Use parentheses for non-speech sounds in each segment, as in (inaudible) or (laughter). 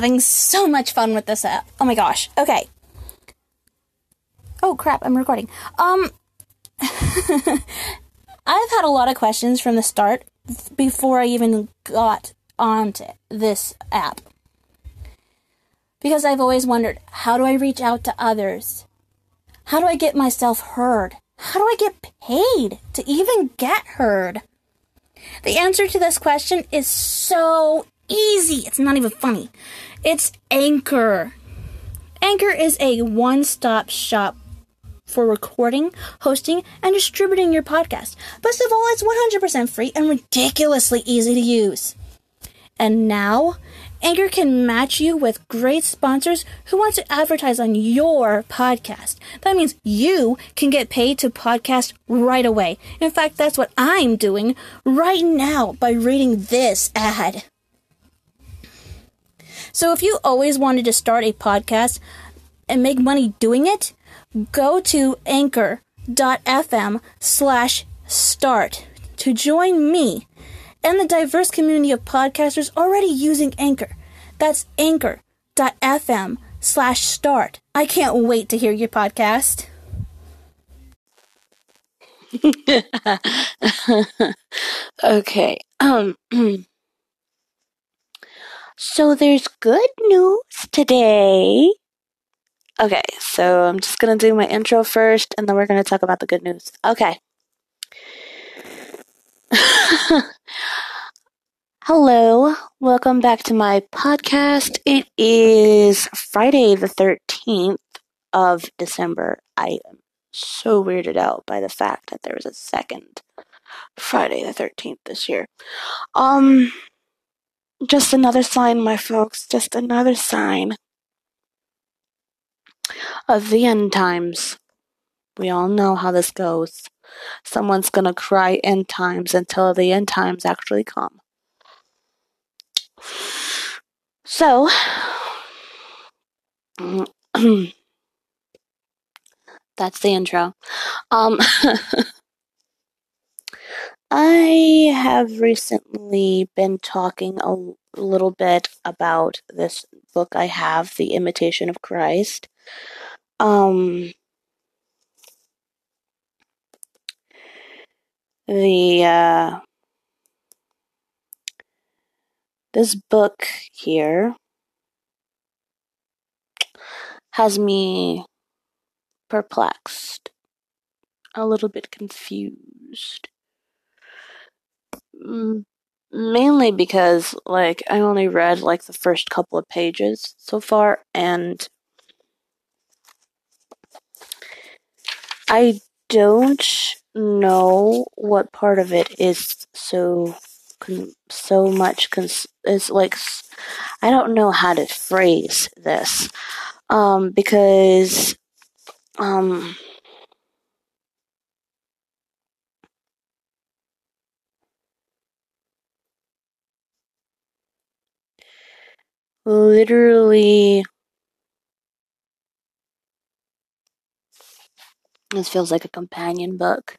having so much fun with this app. Oh my gosh. Okay. Oh crap, I'm recording. Um (laughs) I've had a lot of questions from the start before I even got onto this app. Because I've always wondered, how do I reach out to others? How do I get myself heard? How do I get paid to even get heard? The answer to this question is so easy. It's not even funny. It's Anchor. Anchor is a one stop shop for recording, hosting, and distributing your podcast. Best of all, it's 100% free and ridiculously easy to use. And now, Anchor can match you with great sponsors who want to advertise on your podcast. That means you can get paid to podcast right away. In fact, that's what I'm doing right now by reading this ad. So if you always wanted to start a podcast and make money doing it, go to anchor.fm slash start to join me and the diverse community of podcasters already using Anchor. That's anchor.fm slash start. I can't wait to hear your podcast. (laughs) okay. Um. (clears throat) so there's good news today. Okay, so I'm just gonna do my intro first, and then we're gonna talk about the good news. Okay. (laughs) Hello, welcome back to my podcast. It is Friday the 13th of December. I am so weirded out by the fact that there was a second Friday the 13th this year. Um, just another sign, my folks, just another sign of the end times. We all know how this goes. Someone's gonna cry end times until the end times actually come. So, (clears throat) that's the intro. Um, (laughs) I have recently been talking a little bit about this book I have, The Imitation of Christ. Um, the uh, this book here has me perplexed, a little bit confused. Mm, mainly because, like, I only read like the first couple of pages so far, and I don't know what part of it is so so much cons- is like I don't know how to phrase this um because um literally this feels like a companion book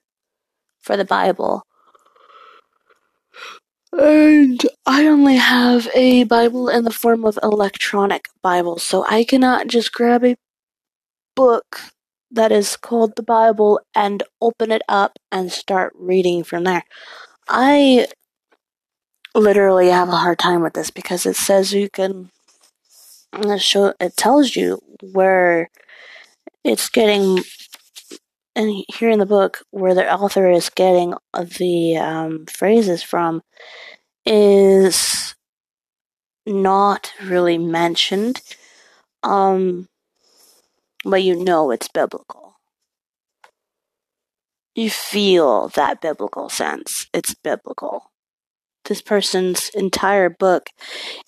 for the Bible. And I only have a Bible in the form of electronic Bible, so I cannot just grab a book that is called the Bible and open it up and start reading from there. I literally have a hard time with this because it says you can it show it tells you where it's getting and here in the book where the author is getting the um, phrases from is not really mentioned um but you know it's biblical. You feel that biblical sense. It's biblical this person's entire book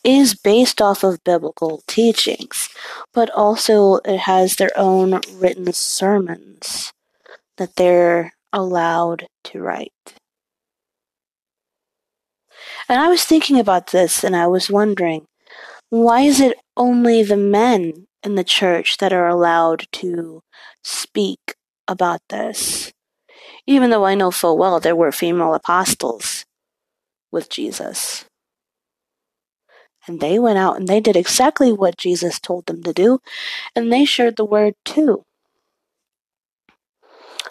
is based off of biblical teachings but also it has their own written sermons that they're allowed to write and i was thinking about this and i was wondering why is it only the men in the church that are allowed to speak about this? Even though I know full well there were female apostles with Jesus. And they went out and they did exactly what Jesus told them to do, and they shared the word too.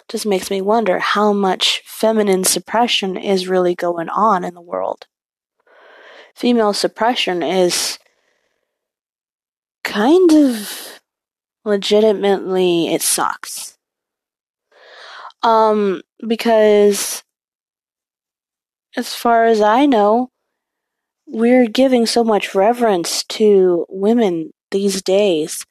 Just makes me wonder how much feminine suppression is really going on in the world. Female suppression is kind of legitimately it sucks. Um because as far as I know, we're giving so much reverence to women these days.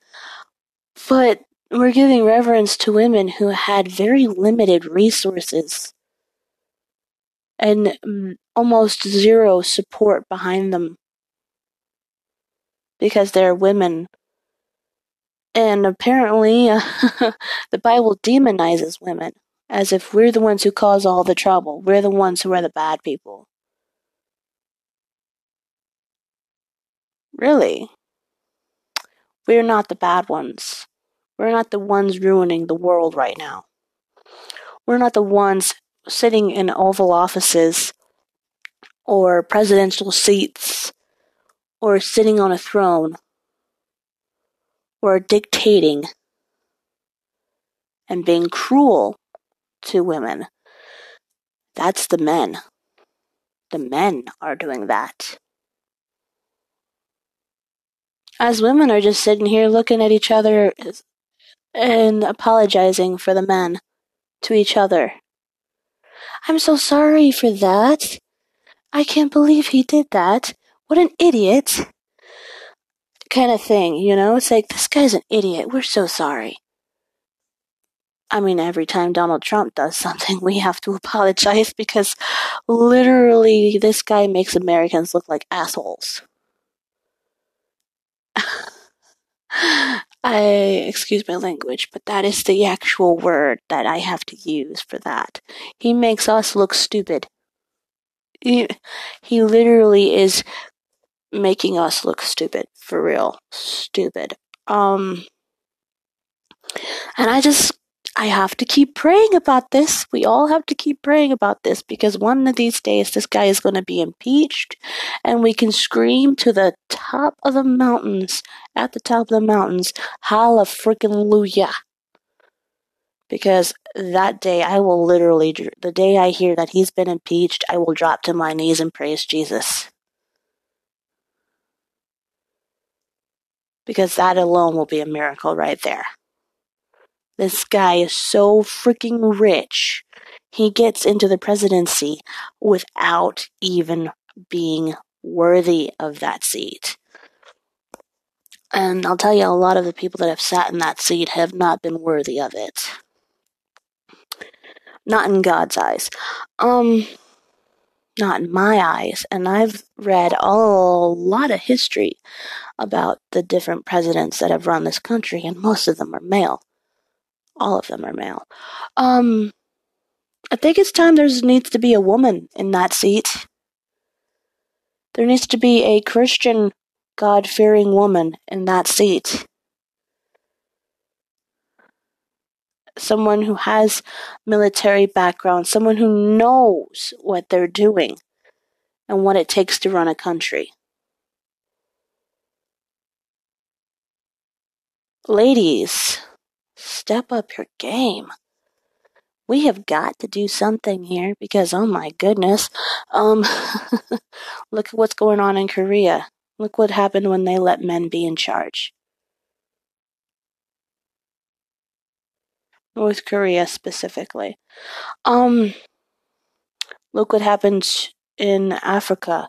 But we're giving reverence to women who had very limited resources and mm, almost zero support behind them because they're women And apparently, (laughs) the Bible demonizes women as if we're the ones who cause all the trouble. We're the ones who are the bad people. Really? We're not the bad ones. We're not the ones ruining the world right now. We're not the ones sitting in Oval offices or presidential seats or sitting on a throne or dictating and being cruel to women. That's the men. The men are doing that. As women are just sitting here looking at each other and apologizing for the men to each other. I'm so sorry for that. I can't believe he did that. What an idiot. Kind of thing, you know? It's like, this guy's an idiot. We're so sorry. I mean, every time Donald Trump does something, we have to apologize (laughs) because literally this guy makes Americans look like assholes. (laughs) I excuse my language, but that is the actual word that I have to use for that. He makes us look stupid. He, he literally is making us look stupid for real, stupid. Um, and I just I have to keep praying about this. We all have to keep praying about this because one of these days this guy is going to be impeached and we can scream to the top of the mountains, at the top of the mountains, holla freaking Hallelujah. Because that day I will literally, the day I hear that he's been impeached, I will drop to my knees and praise Jesus. Because that alone will be a miracle right there. This guy is so freaking rich. He gets into the presidency without even being worthy of that seat. And I'll tell you, a lot of the people that have sat in that seat have not been worthy of it. Not in God's eyes. Um, not in my eyes. And I've read a lot of history about the different presidents that have run this country, and most of them are male. All of them are male. Um, I think it's time there needs to be a woman in that seat. There needs to be a Christian, God fearing woman in that seat. Someone who has military background, someone who knows what they're doing and what it takes to run a country. Ladies, step up your game. We have got to do something here because, oh my goodness, um, (laughs) look at what's going on in Korea. Look what happened when they let men be in charge. North Korea specifically. Um, look what happened in Africa.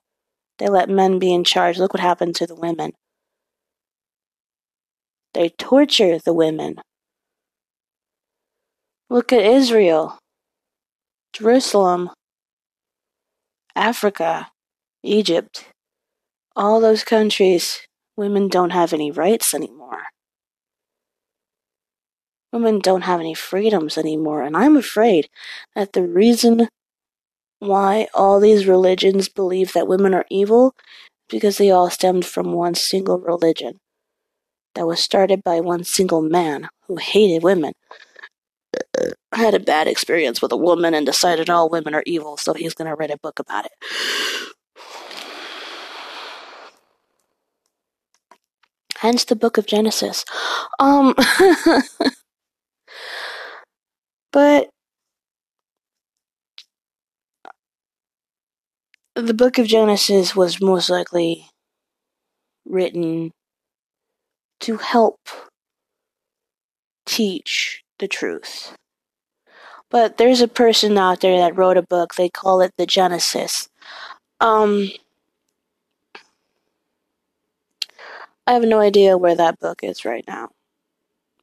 They let men be in charge. Look what happened to the women. They torture the women. Look at Israel, Jerusalem, Africa, Egypt. All those countries, women don't have any rights anymore. Women don't have any freedoms anymore, and I'm afraid that the reason why all these religions believe that women are evil because they all stemmed from one single religion that was started by one single man who hated women. I had a bad experience with a woman and decided all women are evil, so he's going to write a book about it. Hence the book of Genesis. Um, (laughs) but the book of Genesis was most likely written to help teach the truth. But there's a person out there that wrote a book, they call it the Genesis. Um, I have no idea where that book is right now.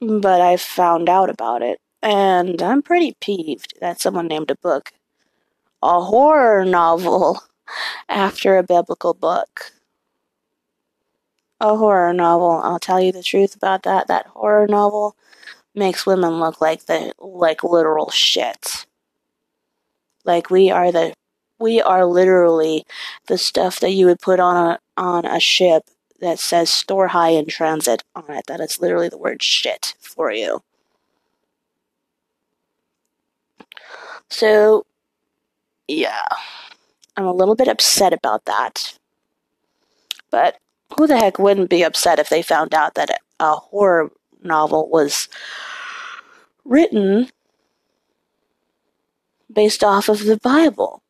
But I found out about it, and I'm pretty peeved that someone named a book a horror novel (laughs) after a biblical book a horror novel. I'll tell you the truth about that. That horror novel makes women look like the like literal shit. Like we are the we are literally the stuff that you would put on a on a ship that says store high in transit on it. That is literally the word shit for you. So yeah. I'm a little bit upset about that. But who the heck wouldn't be upset if they found out that a horror novel was written based off of the Bible?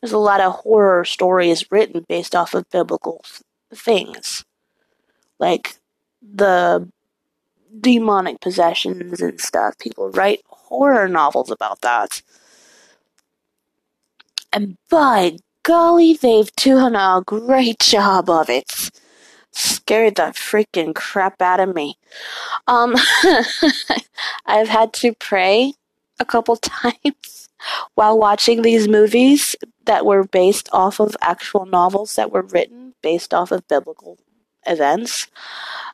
There's a lot of horror stories written based off of biblical things, like the demonic possessions and stuff. People write horror novels about that. And by golly, they've done a great job of it. Scared the freaking crap out of me. Um, (laughs) I've had to pray a couple (laughs) times while watching these movies that were based off of actual novels that were written based off of biblical events.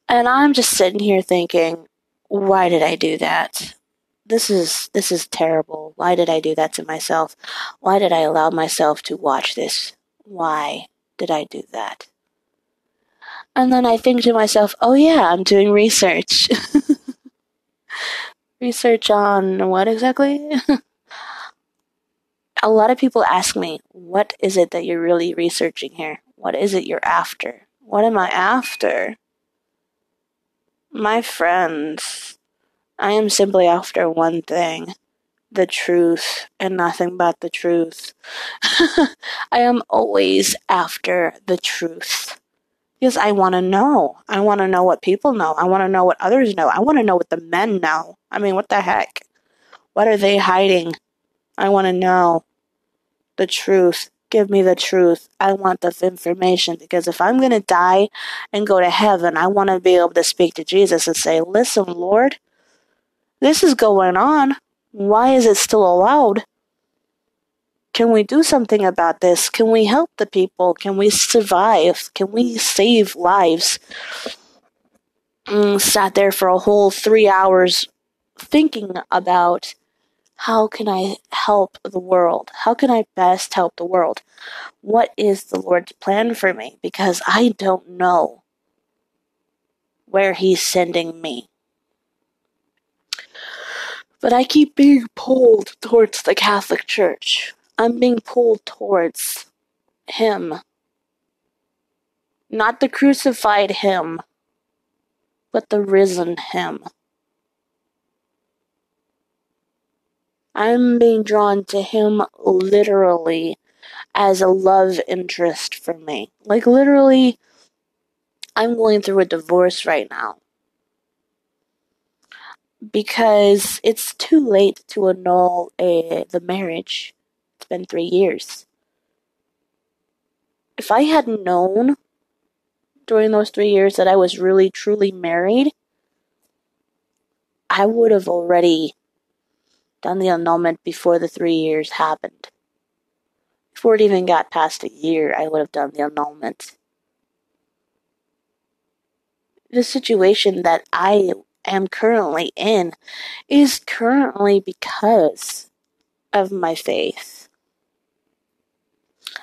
And I'm just sitting here thinking, why did I do that? this is this is terrible. Why did I do that to myself? Why did I allow myself to watch this? Why did I do that? And then I think to myself, oh yeah, I'm doing research. (laughs) research on what exactly? (laughs) A lot of people ask me, what is it that you're really researching here? What is it you're after? What am I after? My friends I am simply after one thing the truth and nothing but the truth. (laughs) I am always after the truth. Because I want to know. I want to know what people know. I want to know what others know. I want to know what the men know. I mean, what the heck? What are they hiding? I want to know the truth. Give me the truth. I want the information because if I'm going to die and go to heaven, I want to be able to speak to Jesus and say, Listen, Lord, this is going on. Why is it still allowed? Can we do something about this? Can we help the people? Can we survive? Can we save lives? Mm, sat there for a whole three hours thinking about how can I help the world? How can I best help the world? What is the Lord's plan for me? Because I don't know where He's sending me. But I keep being pulled towards the Catholic Church. I'm being pulled towards Him. Not the crucified Him, but the risen Him. I'm being drawn to Him literally as a love interest for me. Like, literally, I'm going through a divorce right now because it's too late to annul a, the marriage. Been three years. If I had known during those three years that I was really truly married, I would have already done the annulment before the three years happened. Before it even got past a year, I would have done the annulment. The situation that I am currently in is currently because of my faith.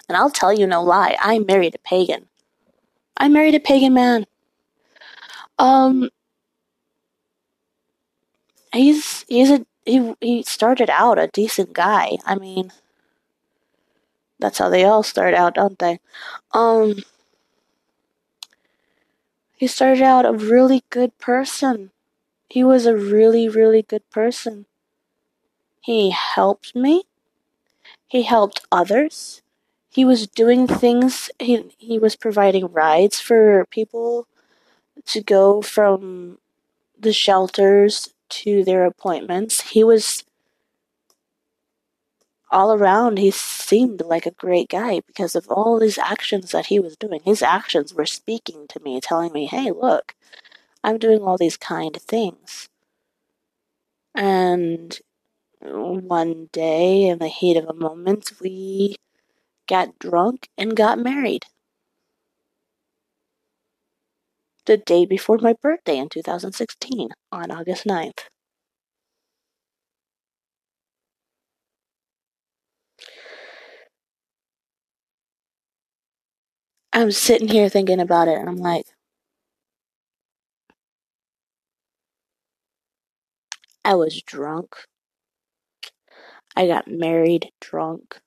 And I'll tell you no lie, I married a pagan. I married a pagan man. Um he's he's a he he started out a decent guy. I mean that's how they all start out, don't they? Um he started out a really good person. He was a really, really good person. He helped me. He helped others. He was doing things, he, he was providing rides for people to go from the shelters to their appointments. He was all around, he seemed like a great guy because of all these actions that he was doing. His actions were speaking to me, telling me, hey, look, I'm doing all these kind things. And one day, in the heat of a moment, we got drunk and got married. The day before my birthday in 2016, on August 9th. I'm sitting here thinking about it, and I'm like, I was drunk. I got married drunk.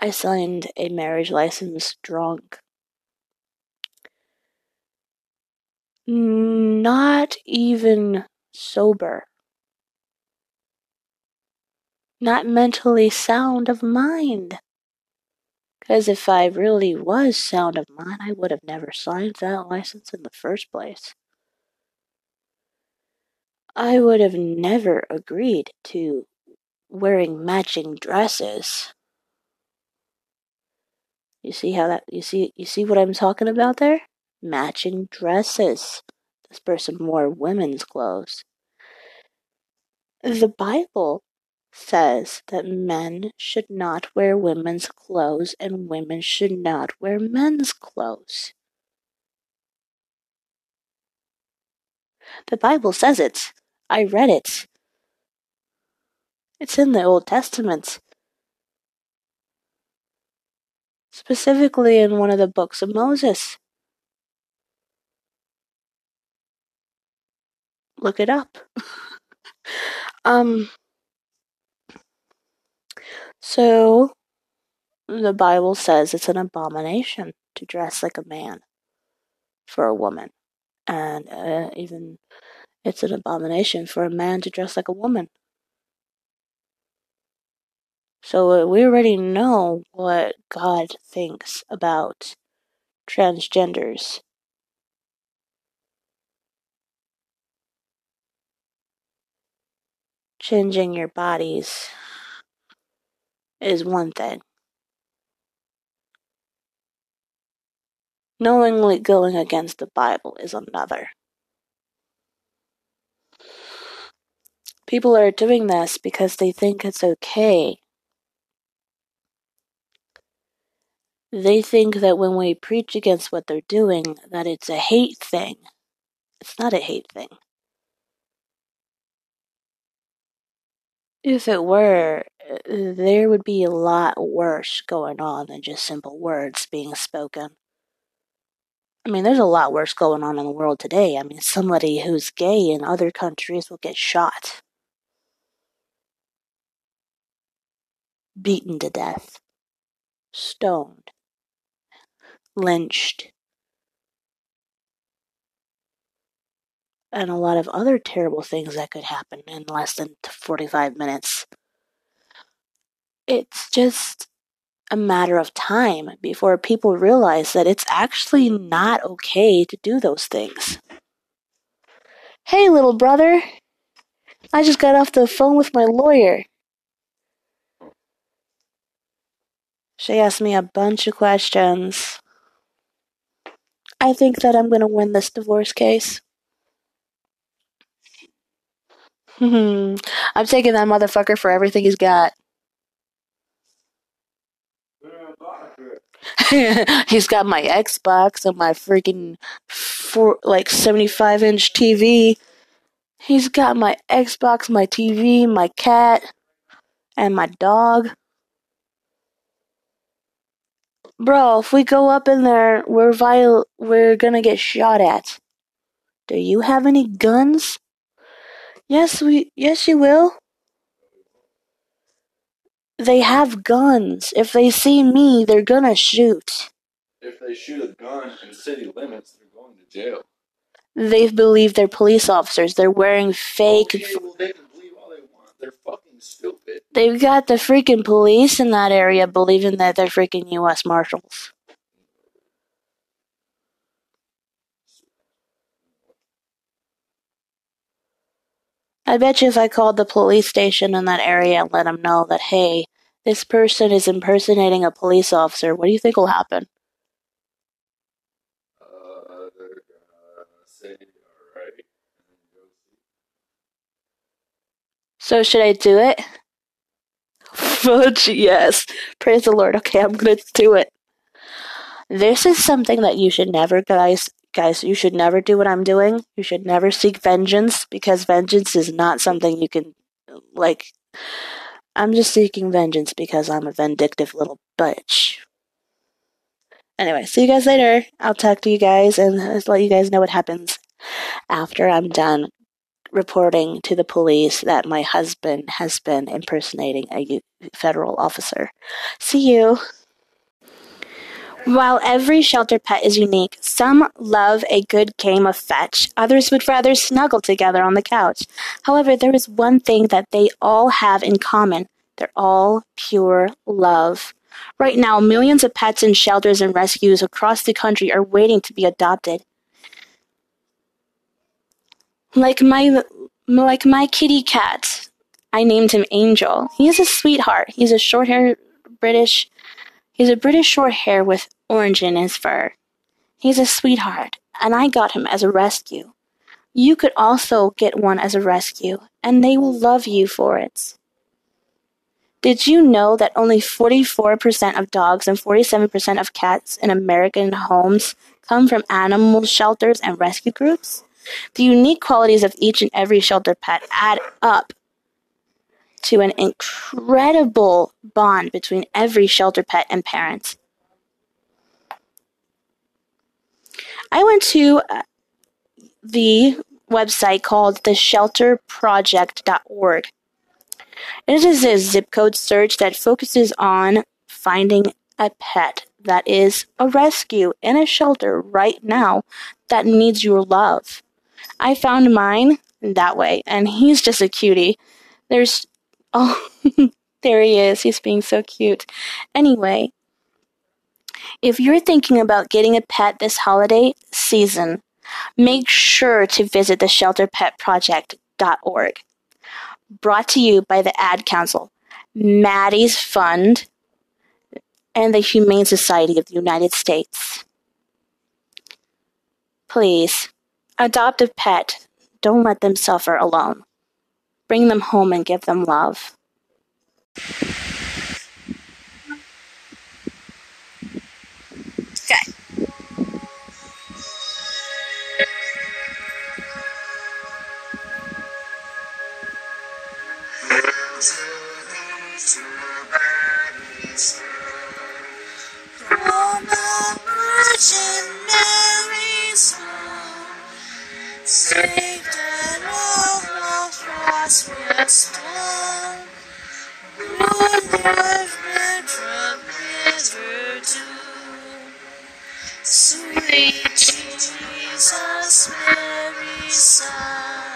I signed a marriage license drunk. Not even sober. Not mentally sound of mind. Because if I really was sound of mind, I would have never signed that license in the first place. I would have never agreed to wearing matching dresses. You see how that you see you see what I'm talking about there? Matching dresses. This person wore women's clothes. The Bible says that men should not wear women's clothes and women should not wear men's clothes. The Bible says it. I read it. It's in the Old Testament. Specifically in one of the books of Moses. Look it up. (laughs) um so the Bible says it's an abomination to dress like a man for a woman. And uh, even It's an abomination for a man to dress like a woman. So uh, we already know what God thinks about transgenders. Changing your bodies is one thing. Knowingly going against the Bible is another. People are doing this because they think it's okay. They think that when we preach against what they're doing, that it's a hate thing. It's not a hate thing. If it were, there would be a lot worse going on than just simple words being spoken. I mean, there's a lot worse going on in the world today. I mean, somebody who's gay in other countries will get shot, beaten to death, stoned, lynched, and a lot of other terrible things that could happen in less than 45 minutes. It's just a matter of time before people realize that it's actually not okay to do those things. Hey, little brother. I just got off the phone with my lawyer. She asked me a bunch of questions. I think that I'm going to win this divorce case. Hmm. I'm taking that motherfucker for everything he's got. (laughs) he's got my Xbox and my freaking four, like 75 inch TV. He's got my Xbox, my TV, my cat, and my dog. Bro, if we go up in there, we're viol- we're gonna get shot at. Do you have any guns? Yes, we yes you will. They have guns. If they see me, they're gonna shoot. If they shoot a gun in city limits, they're going to jail. They believe they're police officers. They're wearing oh, fake. Okay, well, they can believe all they want. They're fucking stupid. They've got the freaking police in that area believing that they're freaking U.S. Marshals. I bet you if I called the police station in that area and let them know that, hey, this person is impersonating a police officer, what do you think will happen? Uh, they're gonna say, alright, and then go see. So should I do it? Fudge, yes. Praise the Lord. Okay, I'm gonna do it. This is something that you should never, guys. Guys, you should never do what I'm doing. You should never seek vengeance because vengeance is not something you can, like. I'm just seeking vengeance because I'm a vindictive little bitch. Anyway, see you guys later. I'll talk to you guys and let you guys know what happens after I'm done reporting to the police that my husband has been impersonating a federal officer. See you. While every shelter pet is unique, some love a good game of fetch, others would rather snuggle together on the couch. However, there is one thing that they all have in common they're all pure love. Right now, millions of pets in shelters and rescues across the country are waiting to be adopted. Like my like my kitty cat. I named him Angel. He's a sweetheart. He's a short hair British he's a British short hair with orange in his fur. He's a sweetheart, and I got him as a rescue. You could also get one as a rescue, and they will love you for it. Did you know that only 44% of dogs and 47% of cats in American homes come from animal shelters and rescue groups? The unique qualities of each and every shelter pet add up to an incredible bond between every shelter pet and parents. I went to uh, the website called theshelterproject.org. It is a zip code search that focuses on finding a pet that is a rescue in a shelter right now that needs your love. I found mine that way. And he's just a cutie. There's, (laughs) oh, there he is. He's being so cute. Anyway, if you're thinking about getting a pet this holiday season, make sure to visit the shelterpetproject.org. Brought to you by the Ad Council, Maddie's Fund, and the Humane Society of the United States. Please, adopt a pet. Don't let them suffer alone. Bring them home and give them love. Okay. From the Virgin Mary's home, saved the. Born from hitherto, sweet Jesus, Mary's son.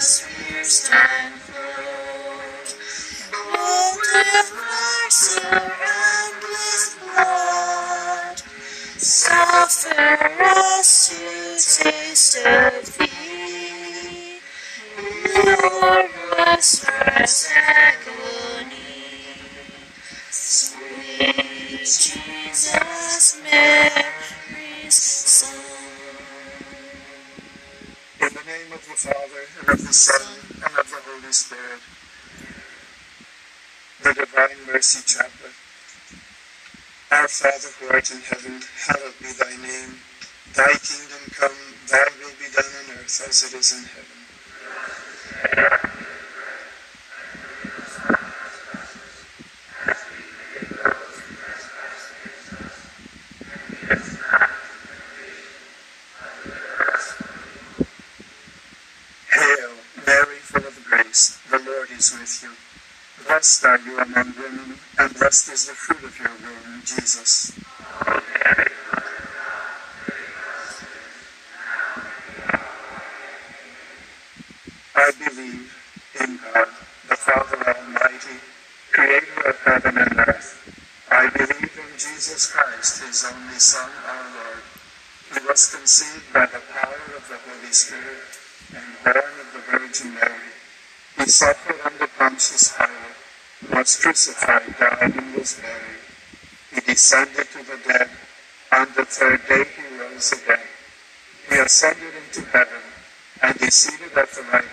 Spheres stand float, with mercy suffer us to taste of thee, Lord, first agony. Sweet Jesus, Mary's Son. In the name of the Father, and of the Son, and of the Holy Spirit. The Divine Mercy Chaplet. Our Father who art in heaven, hallowed be thy name. Thy kingdom come, thy will be done on earth as it is in heaven. Hail, Mary, full of grace, the Lord is with you. Blessed are you among women, and blessed is the fruit of your womb, Jesus. I believe in God, the Father Almighty, creator of heaven and earth. I believe in Jesus Christ, his only Son, our Lord. He was conceived by the power of the Holy Spirit and born of the Virgin Mary. He suffered under Pontius Pilate, was crucified, died, and was buried. He descended to the dead. On the third day he rose again. He ascended into heaven and is seated at the right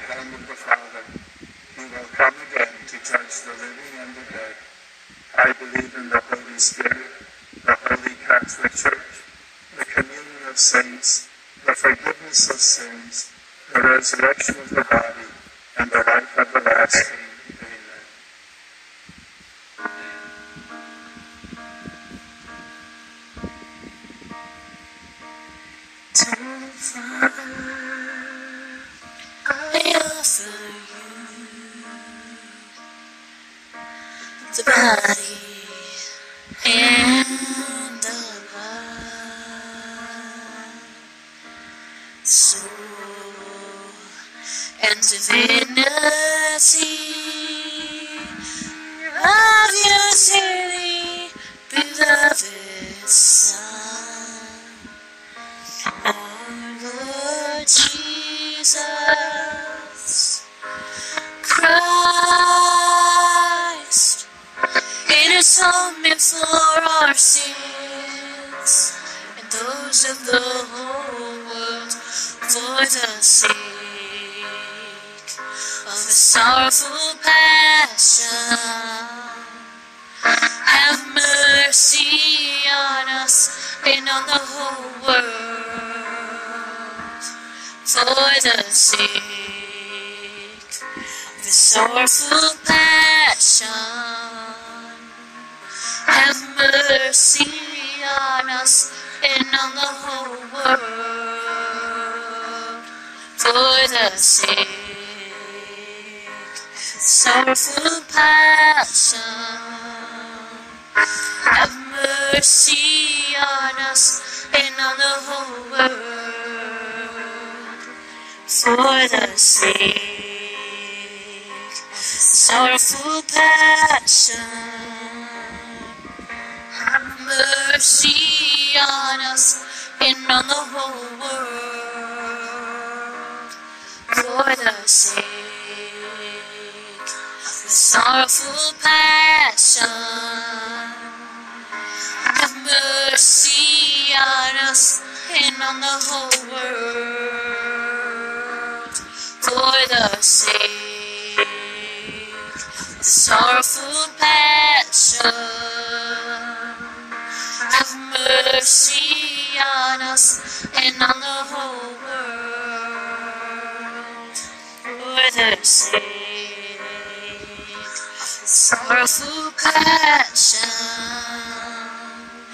atonement for our sins and those of the whole world, for the sake of the sorrowful passion. Have mercy on and on the whole world for the sake of the sorrowful passion. Have mercy on us and on the whole world for the sake of the sorrowful passion. Have mercy on us and on the whole world for the sake sorrowful passion. Have mercy on us and on the whole world for the sake sorrowful passion. Have mercy on us and on the whole world for the sake of sorrowful passion. Have mercy on us and on the whole world for the sake of sorrowful passion.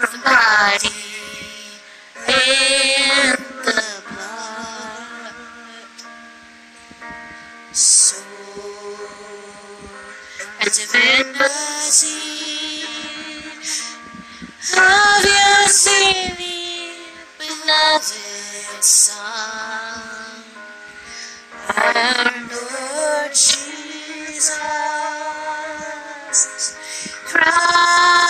the body and the blood, soul and of your beloved Son, Lord Jesus Christ,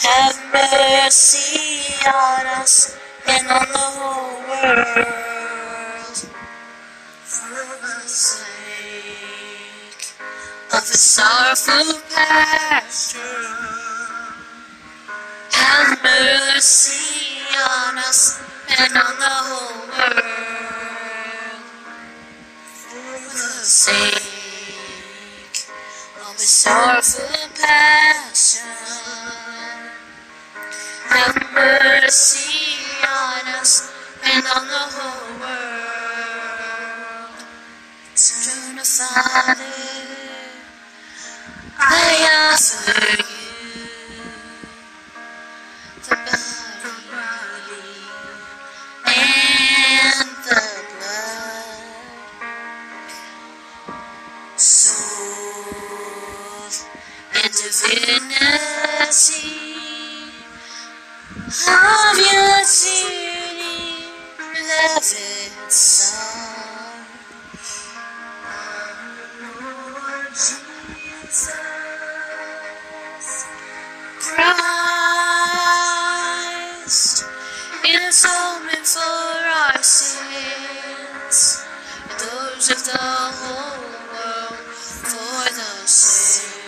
Have mercy on us and on the whole world, for the sake of His sorrowful passion. Have mercy on us and on the whole world, for the sake of His sorrowful passion. Mercy on us and on the whole world. Eternal Father, I offer you. The body and the blood, soul and divinity of your dearly beloved Son. Lord Jesus Christ, in atonement for our sins, those of the whole world, for the His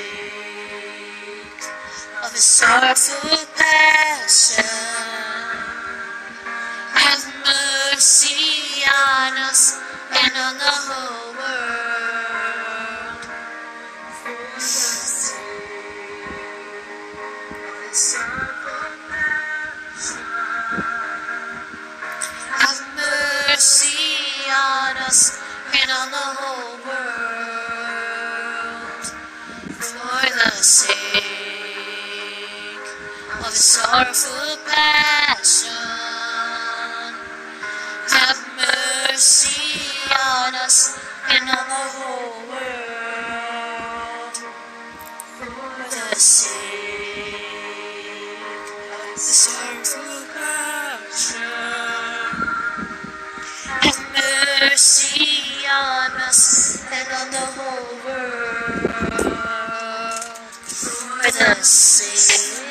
sorrowful passion. Have mercy on us and on sorrowful passion. Have mercy on us and on the whole world. For the sake of the sorrowful passion. Have mercy on us and on the whole world. For the sake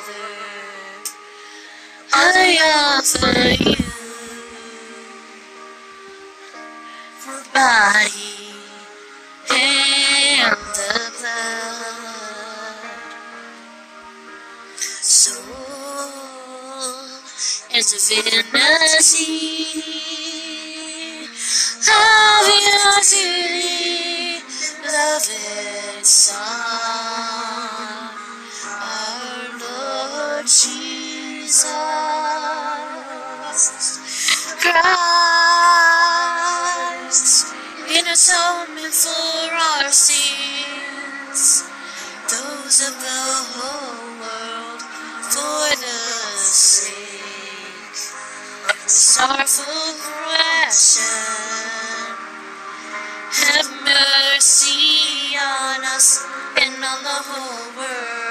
I offer you the body and the blood, soul and divinity of your dearly beloved Son, our Lord Jesus Christ, in atonement for our sins, those of the whole world, for the sake of the sorrowful passion. Have mercy on us and on the whole world,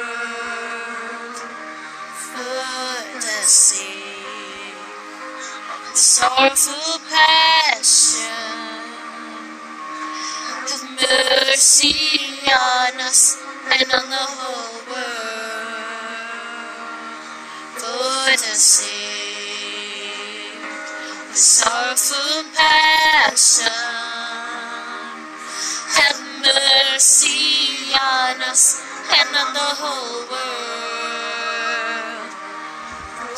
fantasy and sorrowful passion Have mercy on us and on the whole world. Fantasy with sorrowful passion have mercy on us and on the whole world.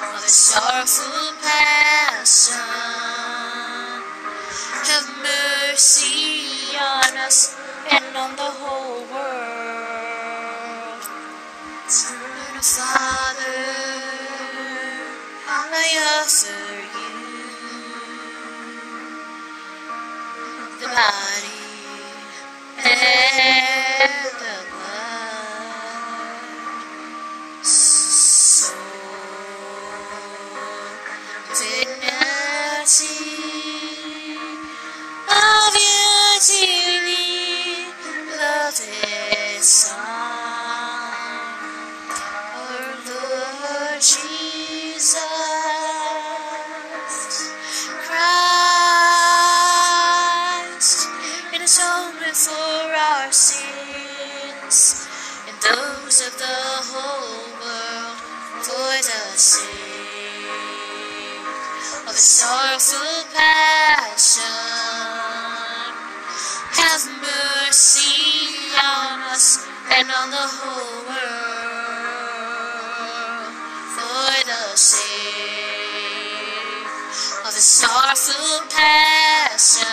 For the sorrowful passion. Have mercy on us and on the whole world. Eternal Father, I offer you the body and dearly beloved Son, our Lord Jesus Christ, in atonement for our sins and those of the whole world, for the sake of his sorrowful passion. Us and on the whole world, for the sake of his sorrowful passion.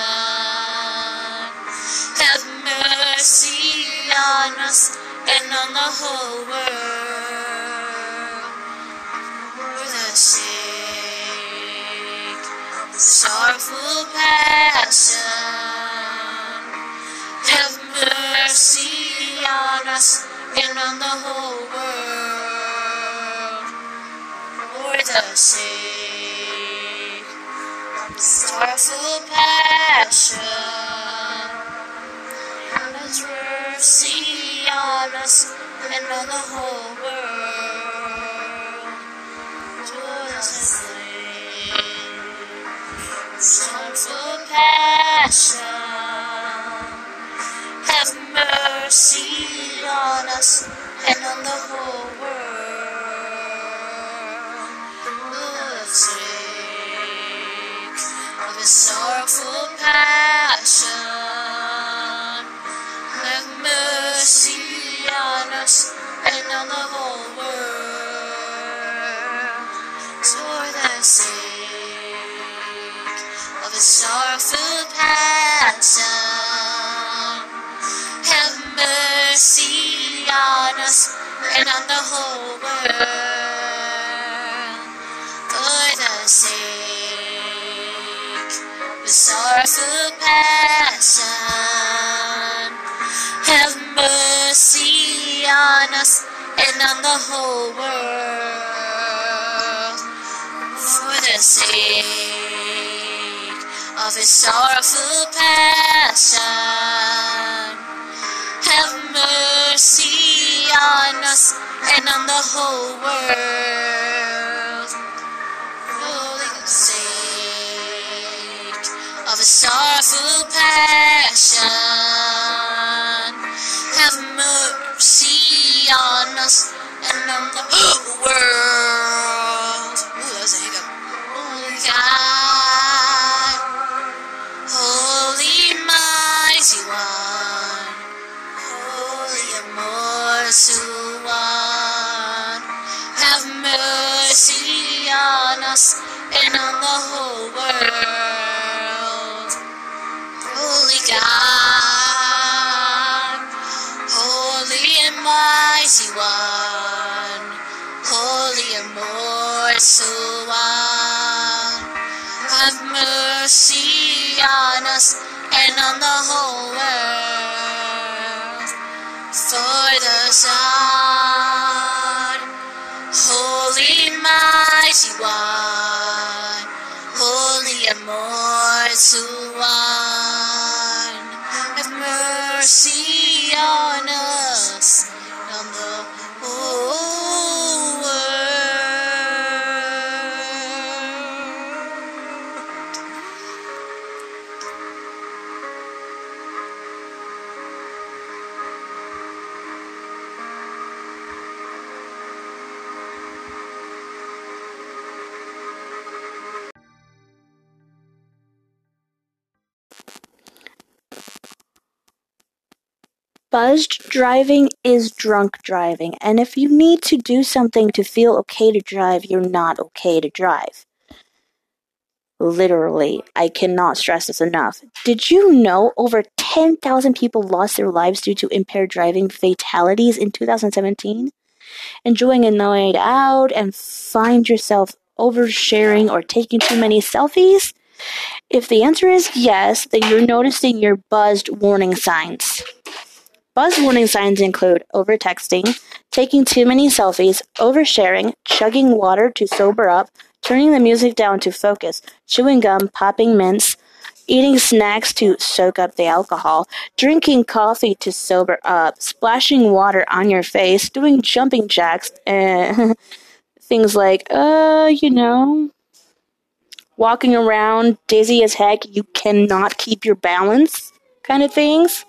Have mercy on us and on the whole world, for the sake of his sorrowful passion. Have mercy us and on the whole world, for the his sorrowful passion. Have mercy on us and on the whole world, for the his sorrowful passion. Have mercy on us and on the whole world. The sake of his sorrowful passion. Have mercy on us and on the whole world. For the sake of his sorrowful passion. Mercy on us and on the whole world. For the sake of his sorrowful passion. Have mercy on us and on the whole world. For the sake of his sorrowful passion. Mercy on us and on the whole world. For the sake of his sorrowful passion. Have mercy on us and on the whole world. Ooh, that was a hiccup. Holy God, Holy Mighty One, One, have mercy on us and on the whole world. Holy God, Holy and Mighty One, Holy and Immortal One, have mercy on us and on the whole world. For the Son, Holy Mighty One, Holy Immortal One, have mercy on Buzzed driving is drunk driving, and if you need to do something to feel okay to drive, you're not okay to drive. Literally, I cannot stress this enough. Did you know over 10,000 people lost their lives due to impaired driving fatalities in 2017? Enjoying a night out and find yourself oversharing or taking too many selfies? If the answer is yes, then you're noticing your buzzed warning signs. Buzz warning signs include overtexting, taking too many selfies, oversharing, chugging water to sober up, turning the music down to focus, chewing gum, popping mints, eating snacks to soak up the alcohol, drinking coffee to sober up, splashing water on your face, doing jumping jacks, and (laughs) things like, uh, you know, walking around dizzy as heck, you cannot keep your balance kind of things.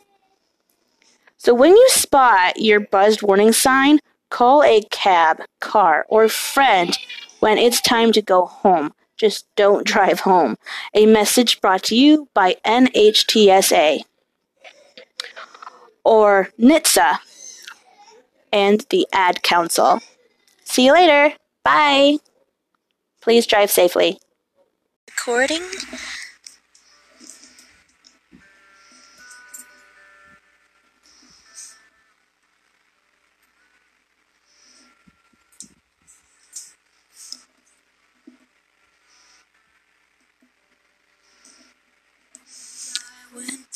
So when you spot your buzzed warning sign, call a cab, car, or friend when it's time to go home. Just don't drive home. A message brought to you by NHTSA or NHTSA and the Ad Council. See you later. Bye. Please drive safely. Recording?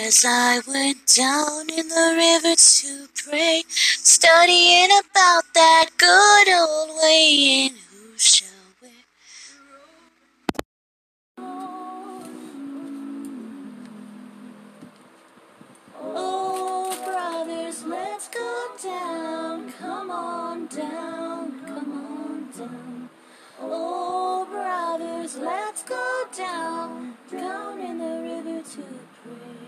As I went down in the river to pray, studying about that good old way, and who shall wear Oh, brothers, let's go down. Come on down. Come on down. Oh, brothers, let's go down. Down in the river to pray.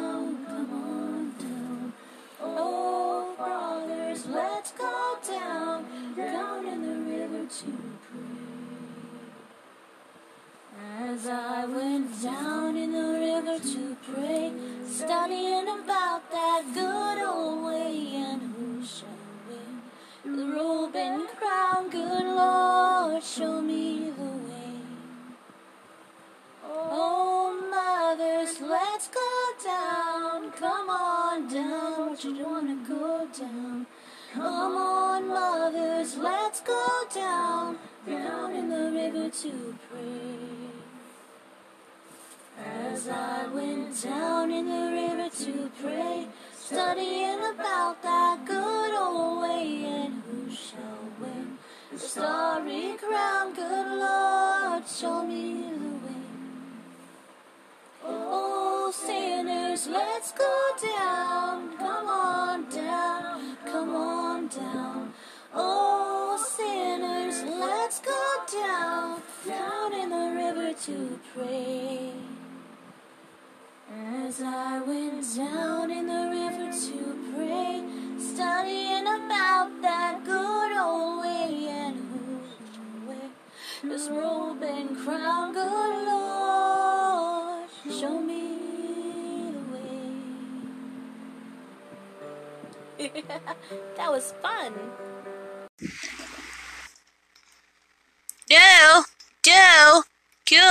As I went down in the river to pray, studying about that good old way, and who shall win the robe and crown? Good Lord, show me the way. Oh, mothers, let's go down. Come on down, what you don't wanna go down. Come on, mothers, let's go down, down in the river to pray. As I went down in the river to pray, studying about that good old way and who shall win the starry crown. Good Lord, show me the way. Oh, sinners, let's go down. Come on down, come on down. Oh, sinners, let's go down, down in the river to pray. As I went down in the river to pray, studying about that good old way and who wear this robe and crown, good Lord, show me the way. (laughs) that was fun. Do, do, Q,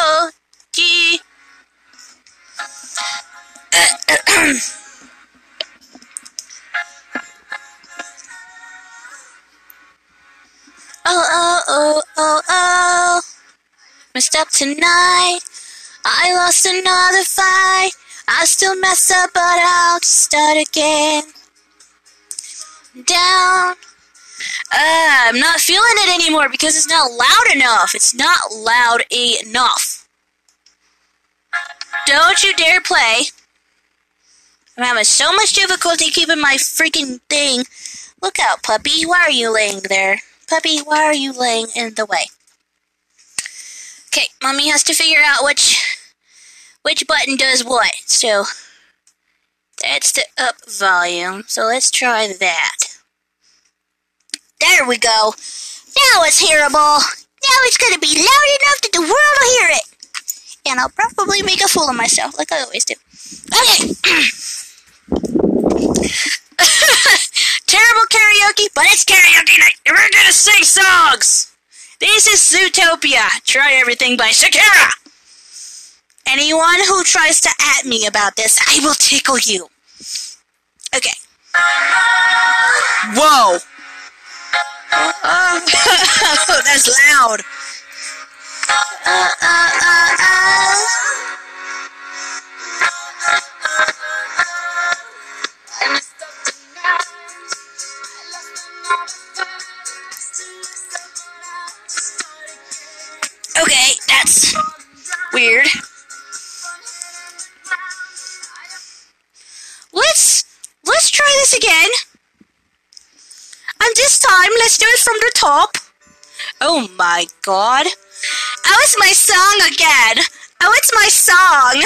Oh, oh, oh, oh, oh. Messed up tonight. I lost another fight. I still mess up, but I'll just start again. Down. Uh, I'm not feeling it anymore because it's not loud enough. It's not loud enough. Don't you dare play. I'm having so much difficulty keeping my freaking thing. Look out, puppy. Why are you laying there? Puppy, why are you laying in the way? Okay, mommy has to figure out which which button does what. So that's the up volume. So let's try that. There we go. Now it's hearable. Now it's gonna be loud enough that the world will hear it. And I'll probably make a fool of myself, like I always do. Okay. (clears throat) Terrible karaoke, but it's karaoke night, and we're gonna sing songs. This is Zootopia. Try Everything by Shakira. Anyone who tries to at me about this, I will tickle you. Okay. Whoa. Oh, (laughs) that's loud. Uh, uh, Okay, that's weird. Let's let's try this again. And this time, let's do it from the top. Oh my god. Oh, it's my song again. Oh, it's my song.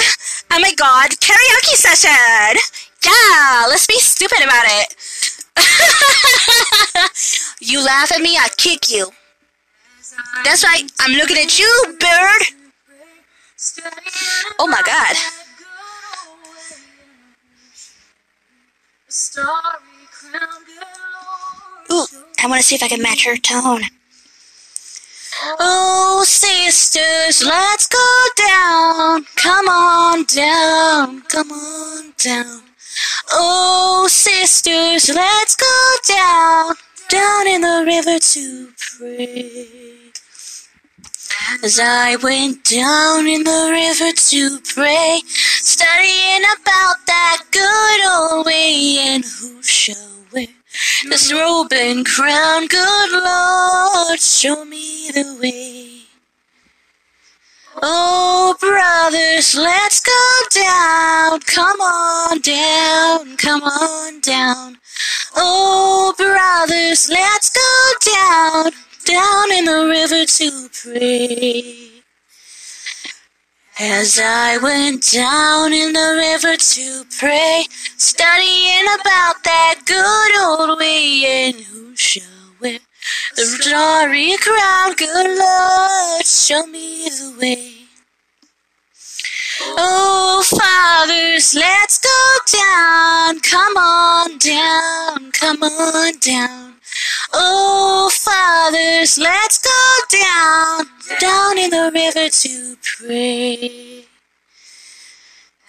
Oh my god, karaoke session. Yeah, let's be stupid about it. (laughs) you laugh at me, I kick you. That's right, I'm looking at you, bird. Oh my god. Ooh, I want to see if I can match her tone. Oh, sisters, let's go down. Come on down. Come on down. Oh, sisters, let's go down. Down in the river to pray. As I went down in the river to pray, studying about that good old way and who shall wear this robe and crown. Good Lord, show me the way. Oh, brothers, let's go down. Come on down, come on down. Oh, brothers, let's go down, down in the river to pray. As I went down in the river to pray, studying about that good old way and who shall wear the starry crown, good Lord, show me the way. Oh, fathers, let's go down, come on down, come on down. Oh, fathers, let's go down, down in the river to pray.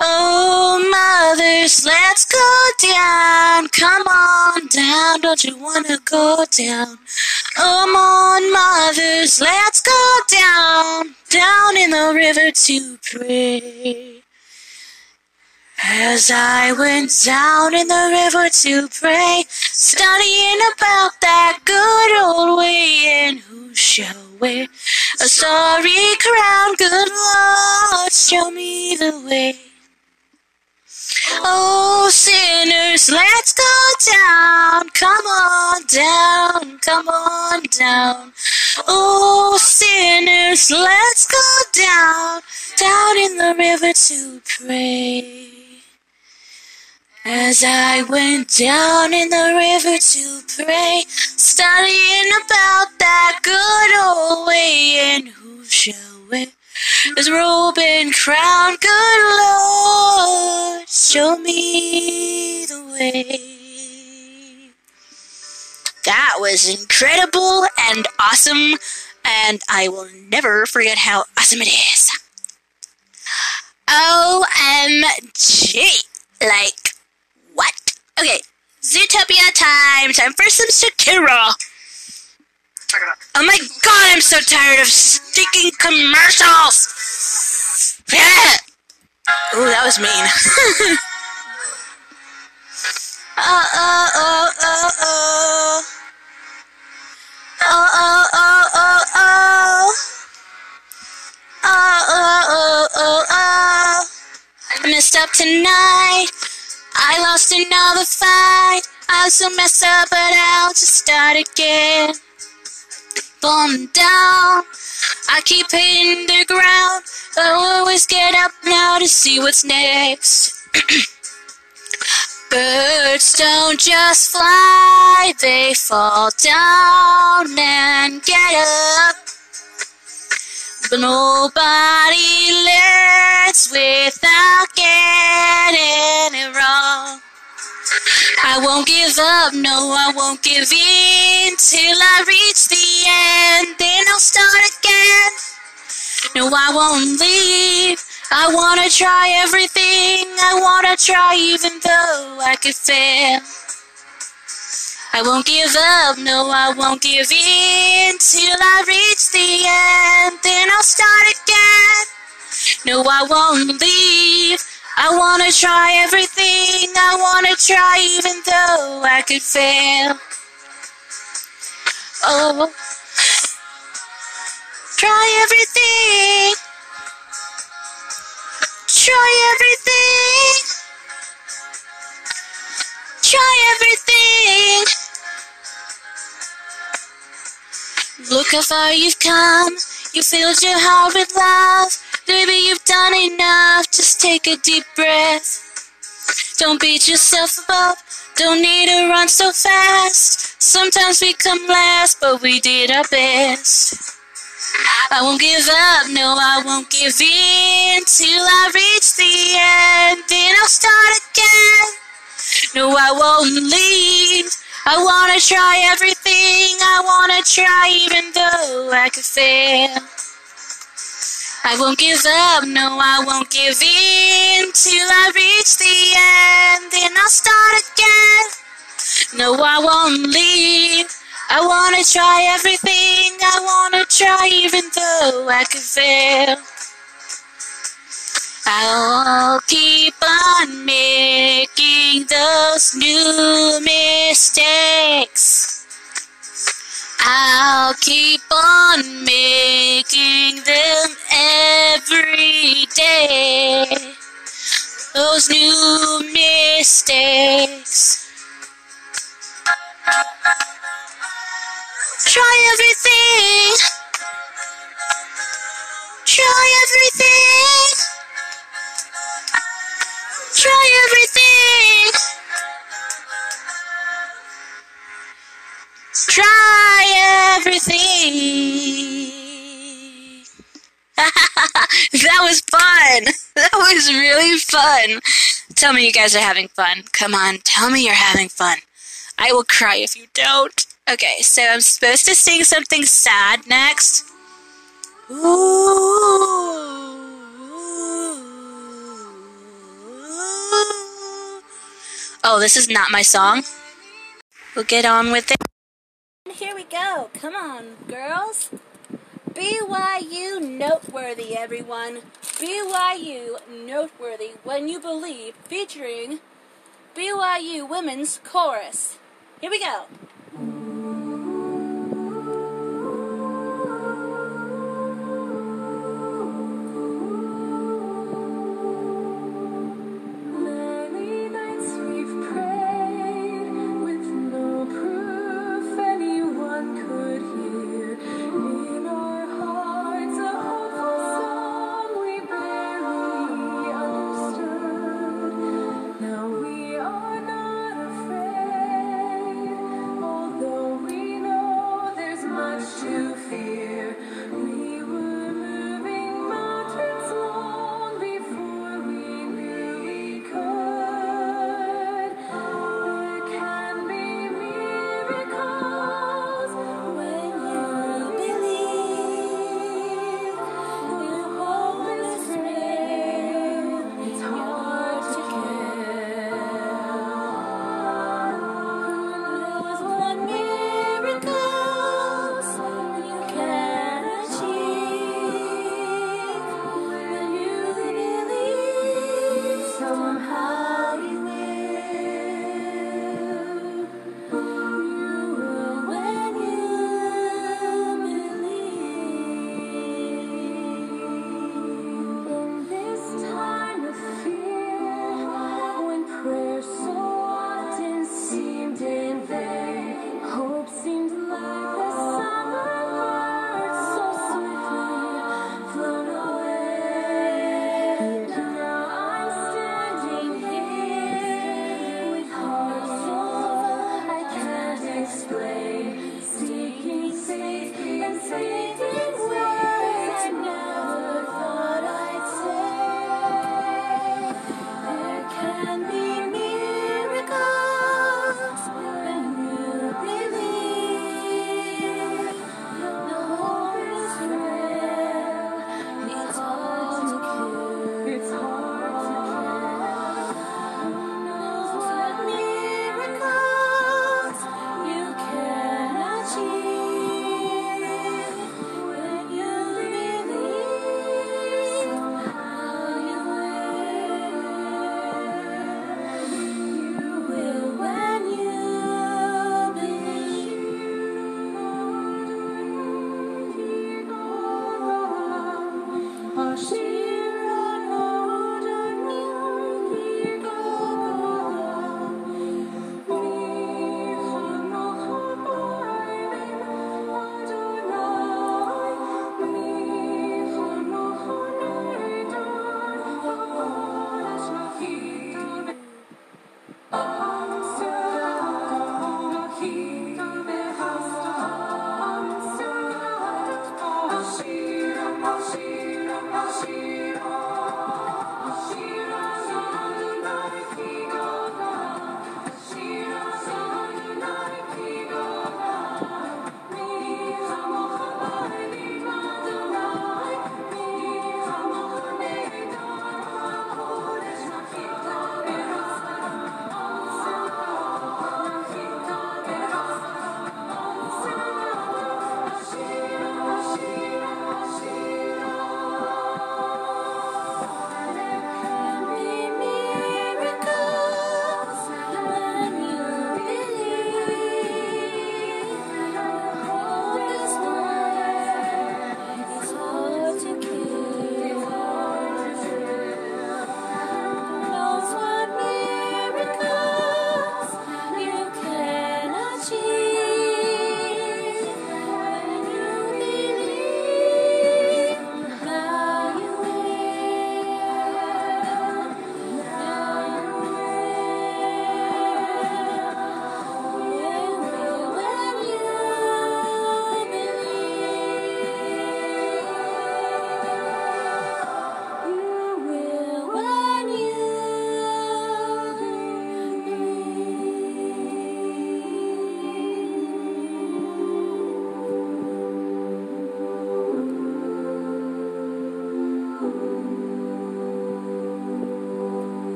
Oh, mothers, let's go down. Come on down. Don't you wanna go down? Come on, mothers, let's go down. Down in the river to pray. As I went down in the river to pray, studying about that good old way, and who shall wear a starry crown? Good Lord, show me the way. Oh, sinners, let's go down. Come on down, come on down. Oh, sinners, let's go down, down in the river to pray. As I went down in the river to pray, studying about that good old way, and who shall wear his robe and crown? Good Lord, show me the way. That was incredible and awesome, and I will never forget how awesome it is. OMG! Like, what? Okay, Zootopia time. Time for some Shakira. Oh my god, I'm so tired of stinking commercials! (laughs) Yeah! Ooh, that was mean. oh, oh, oh, oh, oh. Oh, oh, oh, oh, oh. Oh, oh, oh, oh, oh. I messed up tonight. I lost another fight. I'm so messed up, but I'll just start again. Falling down. I keep hitting the ground. I always get up now to see what's next. (clears throat) Birds don't just fly, they fall down and get up. But nobody learns without getting it wrong. I won't give up, no, I won't give in till I reach the end. Then I'll start again. No, I won't leave. I wanna try everything. I wanna try even though I could fail. I won't give up, no, I won't give in till I reach the end. Then I'll start again. No, I won't leave. I wanna try everything. I wanna try even though I could fail. Oh, try everything. Try everything. Try everything. Look how far you've come. You filled your heart with love. Baby, you've done enough. Just take a deep breath. Don't beat yourself up. Don't need to run so fast. Sometimes we come last, but we did our best. I won't give up, no, I won't give in till I reach the end. Then I'll start again. No, I won't leave. I wanna try everything. I wanna try even though I could fail. I won't give up, no, I won't give in till I reach the end. Then I'll start again. No, I won't leave. I wanna try everything. I wanna try even though I could fail. I'll keep on making those new mistakes. I'll keep on making them every day. Those new mistakes. Try everything. Try everything. Try everything. Try everything. (laughs) that was fun. (laughs) That was really fun. Tell me you guys are having fun. Come on, tell me you're having fun. I will cry if you don't. Okay, so I'm supposed to sing something sad next. Ooh. Oh, this is not my song. We'll get on with it. Here we go. Come on, girls. BYU Noteworthy, everyone. BYU Noteworthy When You Believe featuring BYU Women's Chorus. Here we go.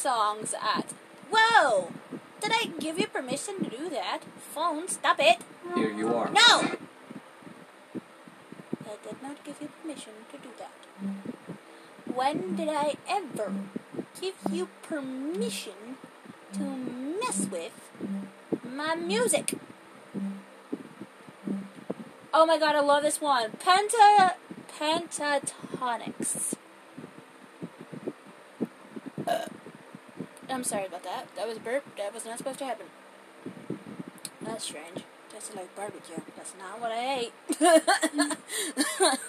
songs at. Whoa! Did I give you permission to do that? Phone, stop it! Here you are. No! I did not give you permission to do that. When did I ever give you permission to mess with my music? Oh my god, I love this one. Penta Pentatonix. I'm sorry about that. That was a burp. That was not supposed to happen. That's strange. Tasted like barbecue. That's not what I ate. (laughs)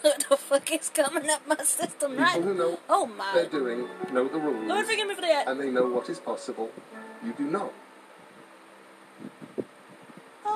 what the fuck is coming up my system People right? know oh my. they're doing know the rules. Lord forgive me for that. And they know what is possible. You do not. Uh,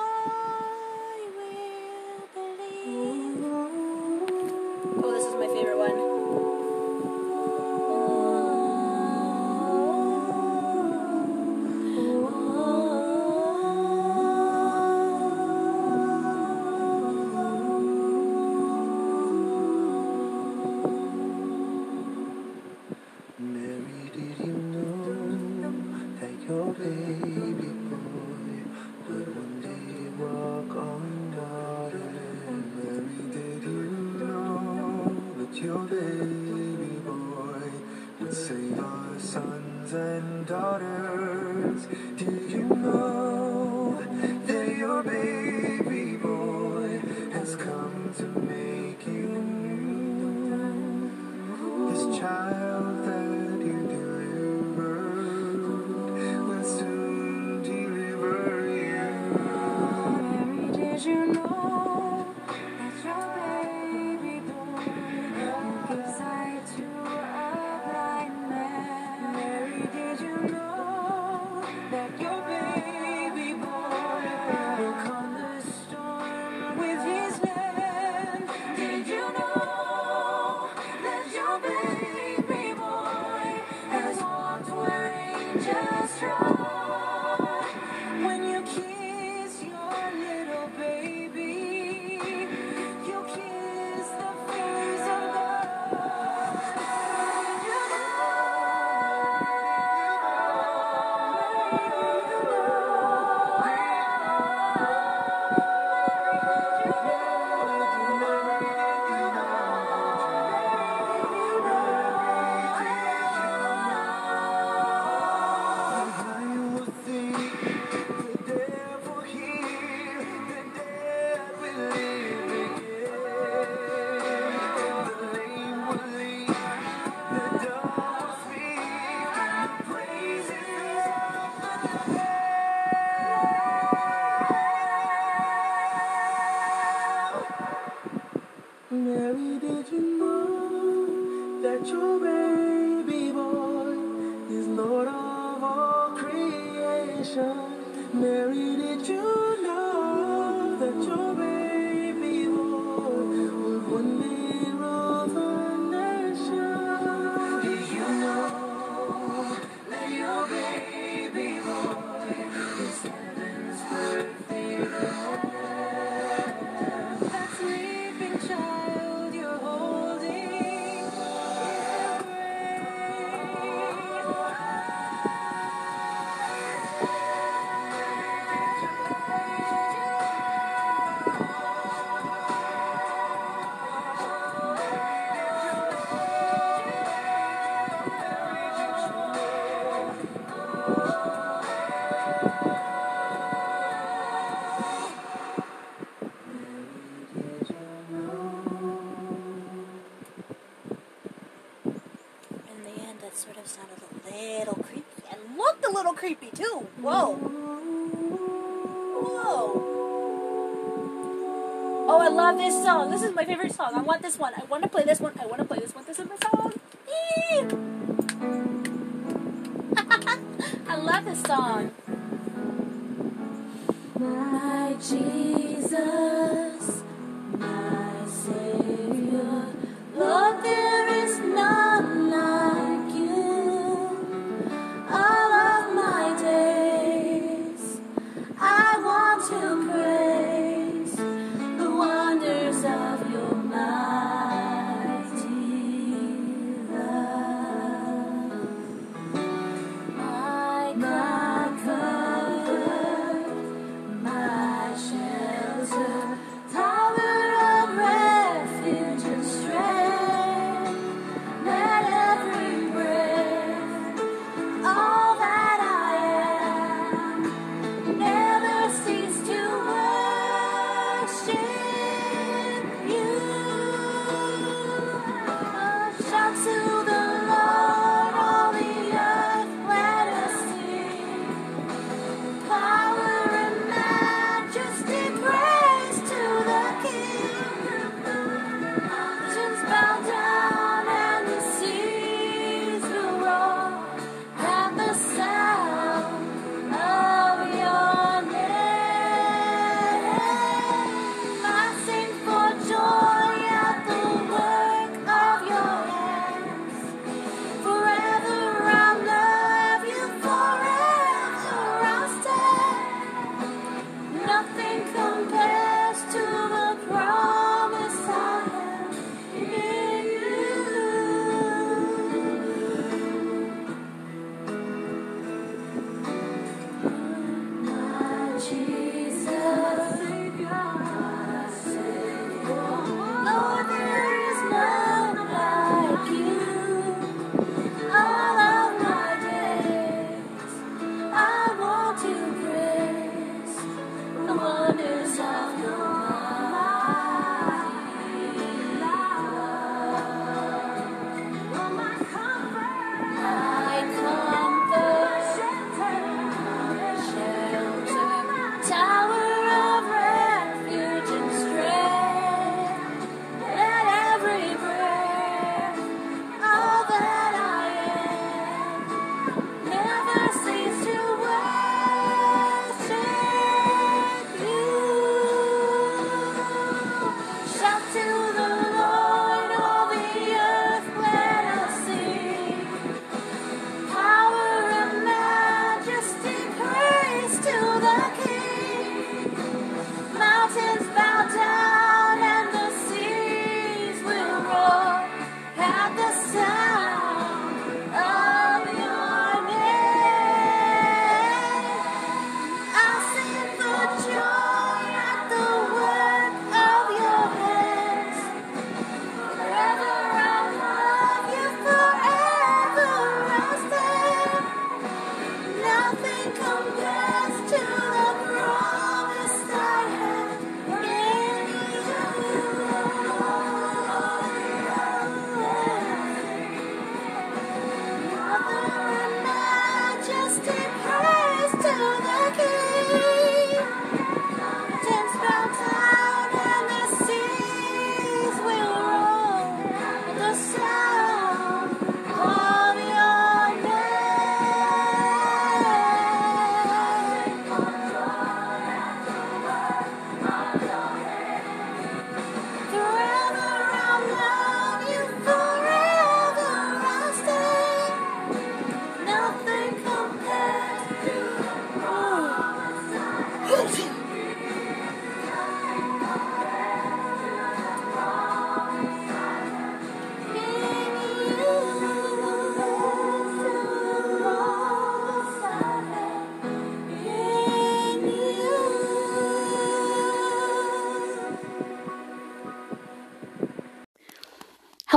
want this one.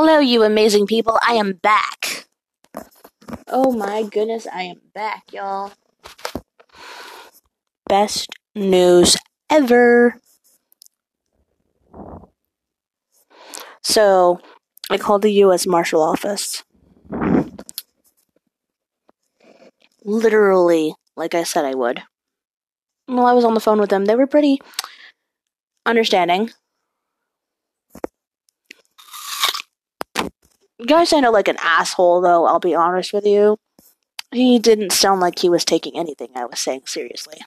Hello, you amazing people. I am back. Oh my goodness, I am back, y'all. Best news ever. So, I called the U.S. Marshal Office. Literally, like I said I would. Well, I was on the phone with them, they were pretty understanding. Guy sounded like an asshole, though, I'll be honest with you. He didn't sound like he was taking anything I was saying seriously.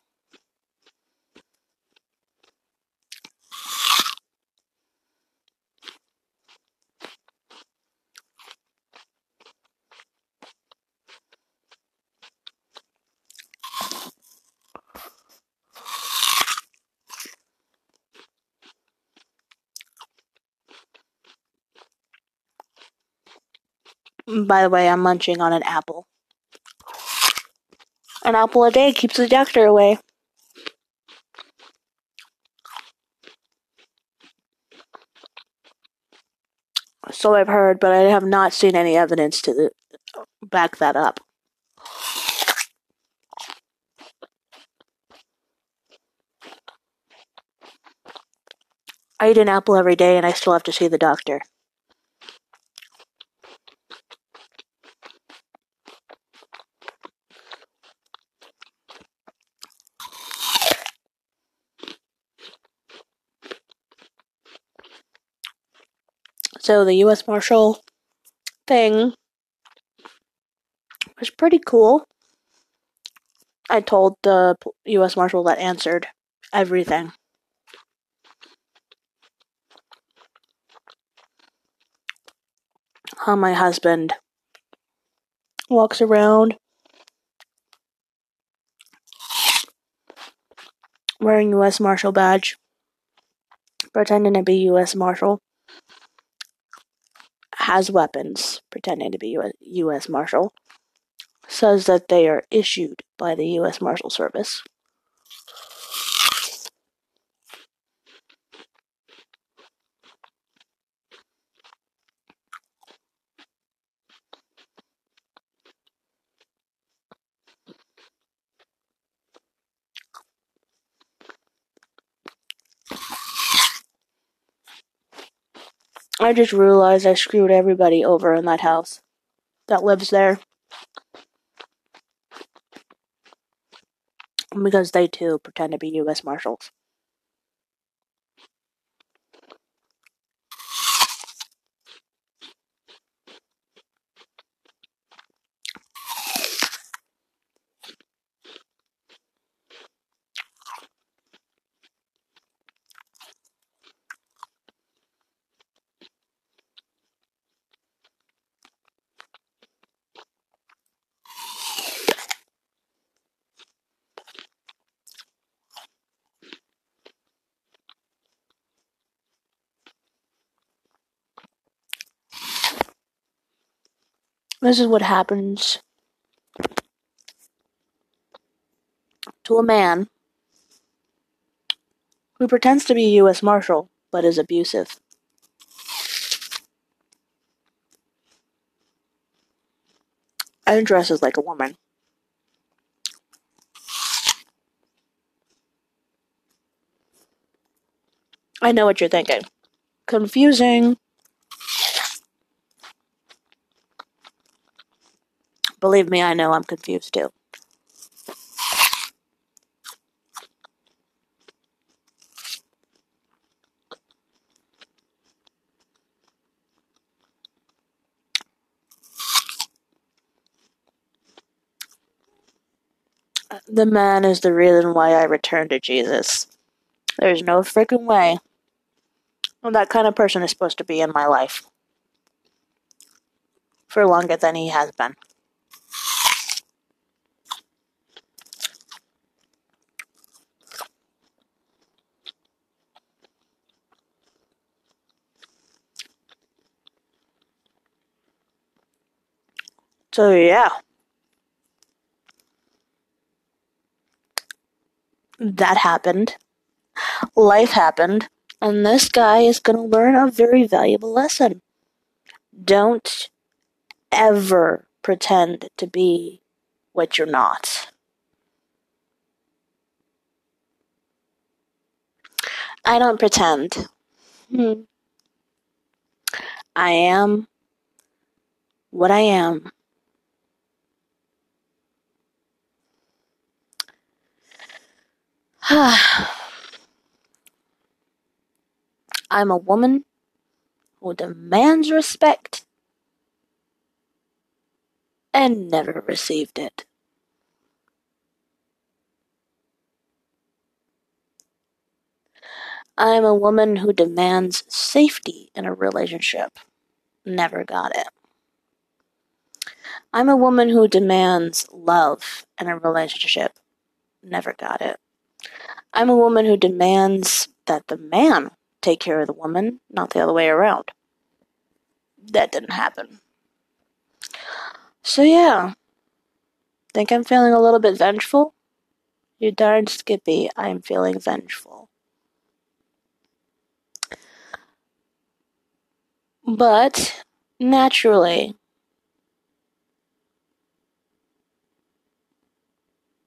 By the way, I'm munching on an apple. An apple a day keeps the doctor away. So I've heard, but I have not seen any evidence to back that up. I eat an apple every day and I still have to see the doctor. So the US Marshal thing was pretty cool. I told the US Marshal that answered everything. How my husband walks around wearing US Marshal badge, pretending to be US Marshal, has weapons, pretending to be US, US Marshal, says that they are issued by the US Marshal Service. I just realized I screwed everybody over in that house that lives there. Because they too pretend to be US Marshals. This is what happens to a man who pretends to be a US Marshal but is abusive. And dresses like a woman. I know what you're thinking. Confusing. Believe me, I know I'm confused too. The man is the reason why I returned to Jesus. There's no freaking way that kind of person is supposed to be in my life for longer than he has been. So, yeah. That happened. Life happened. And this guy is going to learn a very valuable lesson. Don't ever pretend to be what you're not. I don't pretend. Hmm. I am what I am. (sighs) I'm a woman who demands respect and never received it. I'm a woman who demands safety in a relationship. Never got it. I'm a woman who demands love in a relationship. Never got it. I'm a woman who demands that the man take care of the woman, not the other way around. That didn't happen. So, yeah. Think I'm feeling a little bit vengeful? You darn Skippy, I'm feeling vengeful. But, naturally,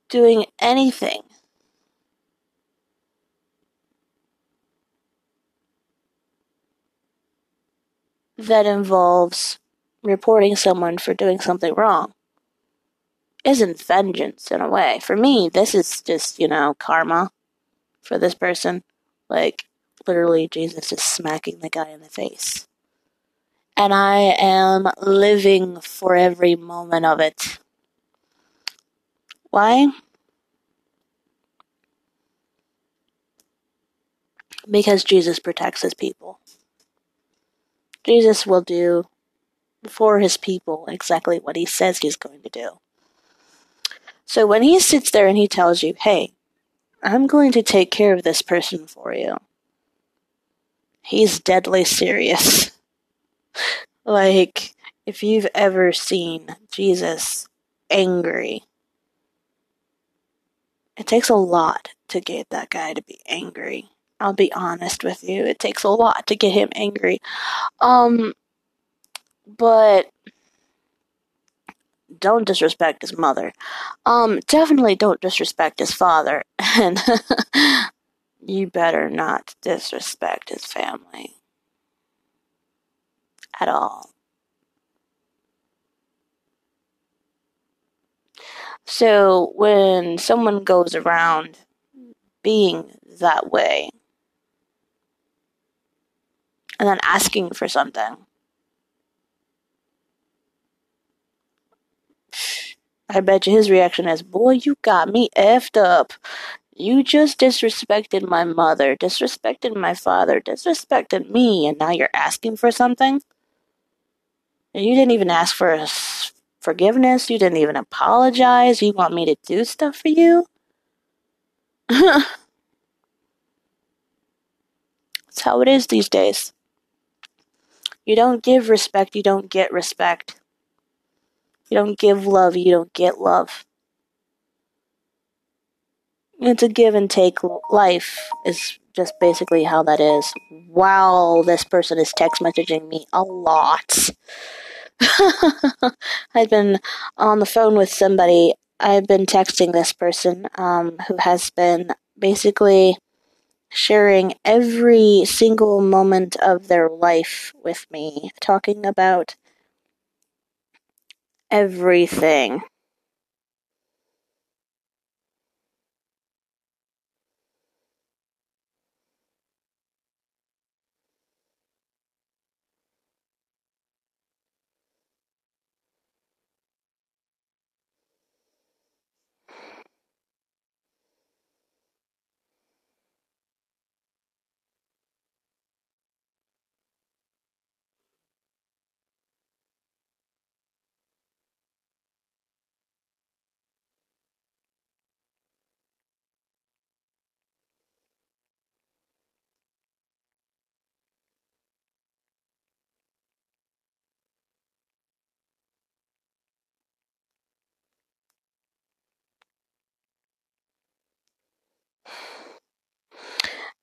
doing anything that involves reporting someone for doing something wrong isn't vengeance in a way. For me, this is just, you know, karma for this person. Like, literally, Jesus is smacking the guy in the face. And I am living for every moment of it. Why? Because Jesus protects his people. Jesus will do for his people exactly what he says he's going to do. So when he sits there and he tells you, hey, I'm going to take care of this person for you, he's deadly serious. (laughs) like, if you've ever seen Jesus angry, it takes a lot to get that guy to be angry. I'll be honest with you. It takes a lot to get him angry. Um, but don't disrespect his mother. Um, definitely don't disrespect his father. (laughs) And you better not disrespect his family. At all. So when someone goes around being that way and then asking for something, I bet you his reaction is, Boy, you got me effed up. You just disrespected my mother, disrespected my father, disrespected me, and now you're asking for something? And you didn't even ask for forgiveness. You didn't even apologize. You want me to do stuff for you? (laughs) That's how it is these days. You don't give respect, you don't get respect. You don't give love, you don't get love. It's a give and take life, is just basically how that is. Wow, this person is text messaging me a lot. (laughs) I've been on the phone with somebody. I've been texting this person um, who has been basically sharing every single moment of their life with me, talking about everything.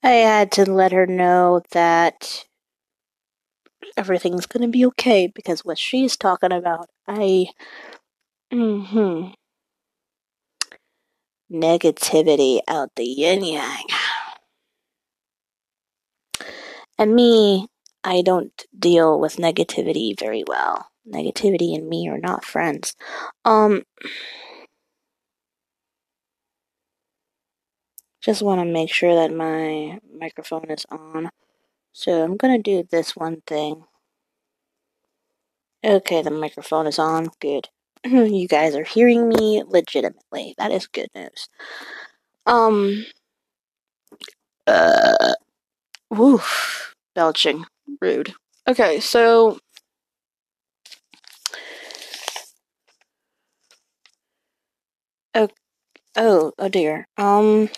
I had to let her know that everything's gonna be okay because what she's talking about, I. hmm Negativity out the yin yang. And me, I don't deal with negativity very well. Negativity and me are not friends. Um. Just want to make sure that my microphone is on. So I'm gonna do this one thing. Okay, the microphone is on. Good. (clears throat) you guys are hearing me legitimately. That is good news. Um. Uh. Woof. Belching. Rude. Okay, so. Oh. Oh. Oh dear. Um.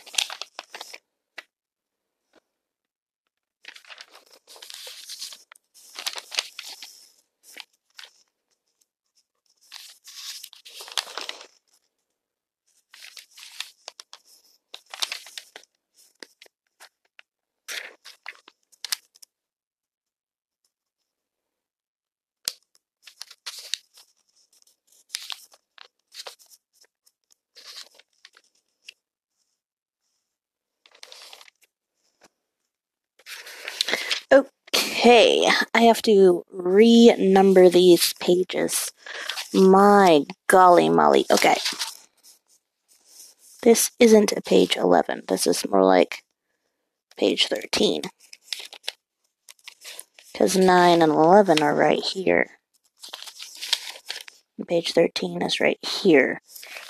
Have to renumber these pages. My golly molly. Okay. This isn't a page 11. This is more like page 13. Because 9 and 11 are right here. And page 13 is right here.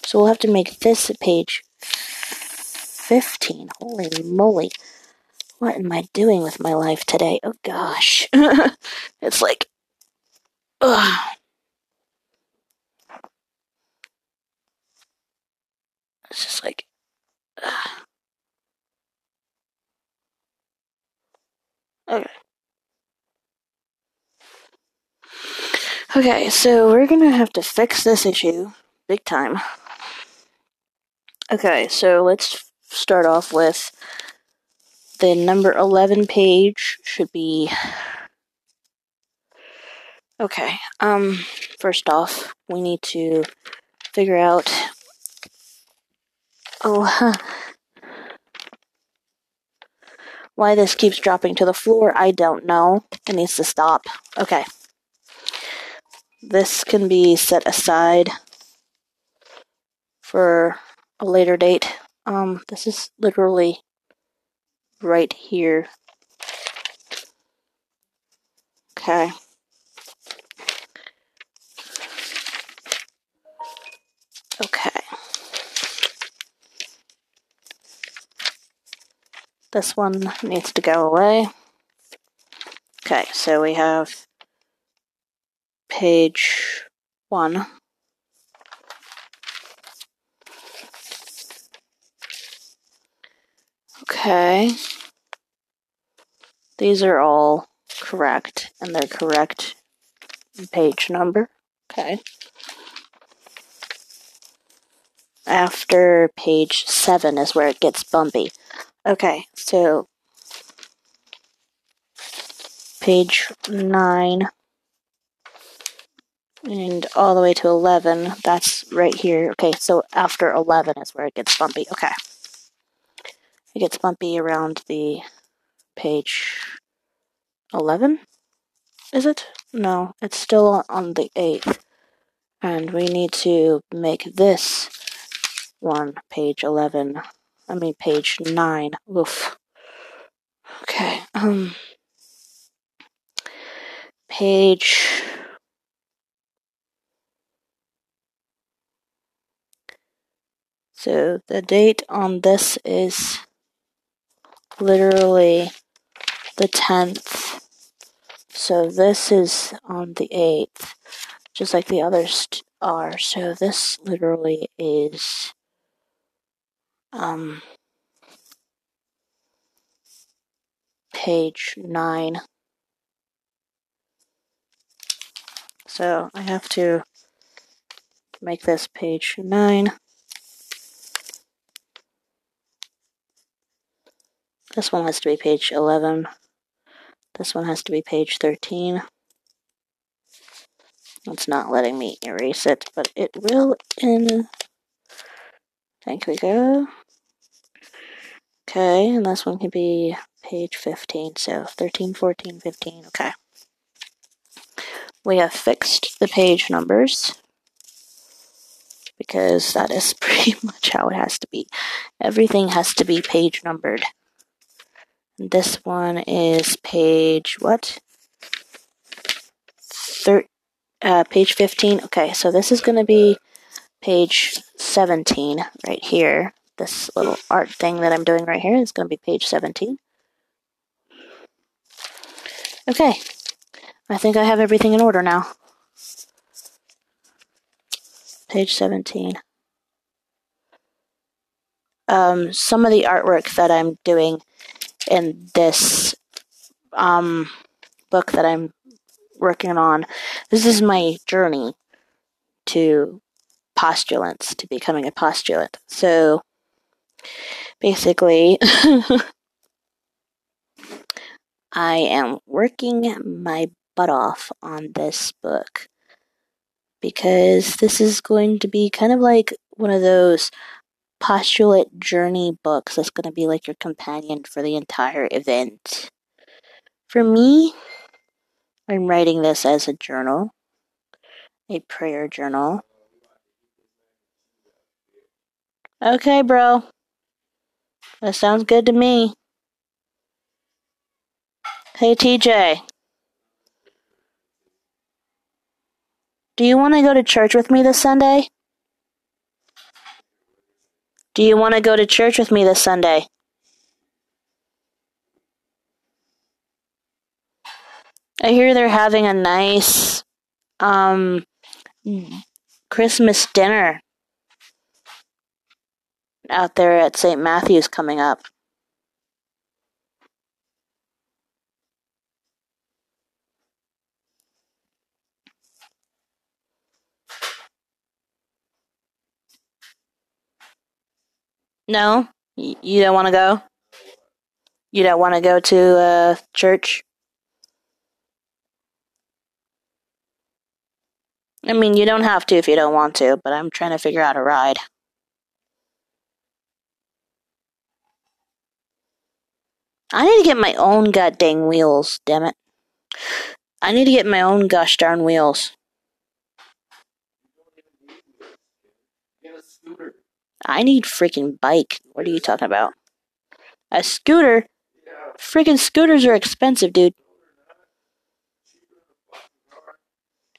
So we'll have to make this page 15. Holy moly. What am I doing with my life today? Oh gosh. (laughs) it's like. Ugh. It's just like. ugh. Okay. Okay, so we're gonna have to fix this issue big time. Okay, so let's start off with the number 11 page should be okay um first off we need to figure out oh huh. (laughs) why this keeps dropping to the floor i don't know it needs to stop okay this can be set aside for a later date um this is literally right here. Okay. Okay. This one needs to go away. Okay, so we have page one. Okay. These are all correct, and they're correct page number. Okay. After page 7 is where it gets bumpy. Okay, so page 9 and all the way to 11, that's right here. Okay, so after 11 is where it gets bumpy. Okay. It gets bumpy around the page 11 is it? No it's still on the 8th and we need to make this one page 11 i mean page 9 oof. Okay um page so the date on this is literally the 10th. So this is on the 8th, just like the others are. So this literally is um page 9. So I have to make this page 9. This one has to be page 11. This one has to be page 13. It's not letting me erase it, but it will in. Thank we go. Okay, and this one can be page 15. So 13, 14, 15. Okay. We have fixed the page numbers because that is (laughs) pretty much how it has to be. Everything has to be page numbered. This one is page what? Thir- uh, page 15. Okay, so this is going to be page 17 right here. This little art thing that I'm doing right here is going to be page 17. Okay, I think I have everything in order now. Page 17. Um, some of the artwork that I'm doing in this um, book that I'm working on. This is my journey to postulants, to becoming a postulant. So basically, (laughs) I am working my butt off on this book because this is going to be kind of like one of those postulate journey books that's going to be like your companion for the entire event. For me, I'm writing this as a journal, a prayer journal. Okay, bro. That sounds good to me. Hey, TJ. Do you want to go to church with me this Sunday? Do you want to go to church with me this Sunday? I hear they're having a nice um Christmas dinner out there at St. Matthew's coming up. No? Y- You don't want to go? You don't want to go to uh, church? I mean, you don't have to if you don't want to, but I'm trying to figure out a ride. I need to get my own goddamn wheels, damn it. I need to get my own gosh darn wheels. Get a scooter. I need freaking bike. What are you talking about? A scooter? Freaking scooters are expensive, dude.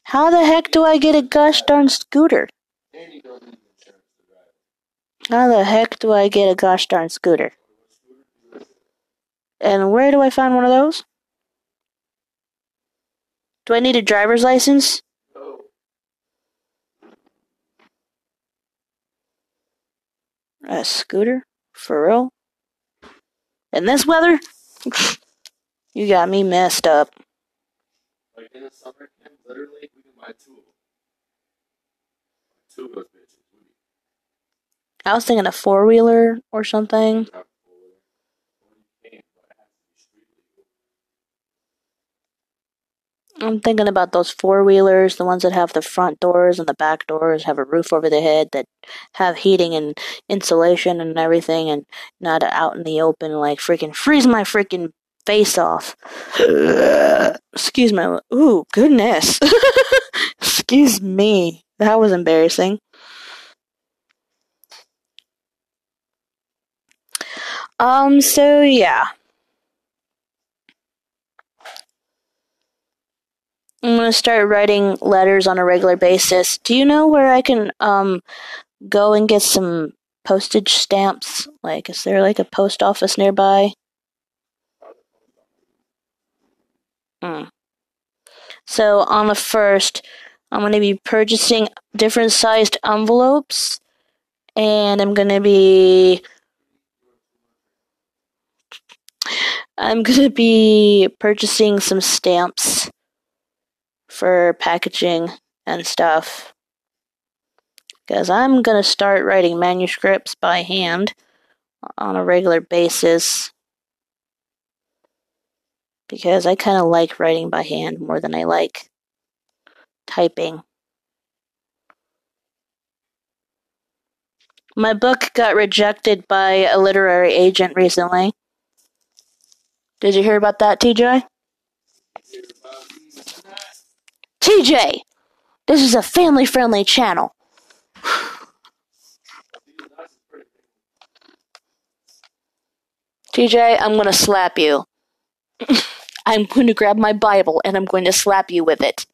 How the heck do I get a gosh darn scooter? And you don't need insurance to drive. How the heck do I get a gosh darn scooter? And where do I find one of those? Do I need a driver's license? A scooter? For real? In this weather? (laughs) you got me messed up. Like in the summer literally, we can buy two. Two of those bitches. I was thinking a four wheeler or something. can have four. Or you can, but it has to be street legal. I'm thinking about those four wheelers, the ones that have the front doors and the back doors, have a roof over the head, that have heating and insulation and everything, and not out in the open, like freaking freeze my freaking face off. (laughs) Excuse my. Ooh, goodness. (laughs) Excuse me. That was embarrassing. Um, so yeah. I'm gonna start writing letters on a regular basis. Do you know where I can um go and get some postage stamps? Like, is there like a post office nearby? Hmm. So on the first, I'm gonna be purchasing different sized envelopes, and I'm gonna be I'm gonna be purchasing some stamps for packaging and stuff. Because I'm gonna start writing manuscripts by hand on a regular basis. Because I kind of like writing by hand more than I like typing. My book got rejected by a literary agent recently. Did you hear about that, TJ? TJ! This is a family friendly channel. TJ, I'm gonna slap you. (laughs) I'm going to grab my Bible and I'm going to slap you with it.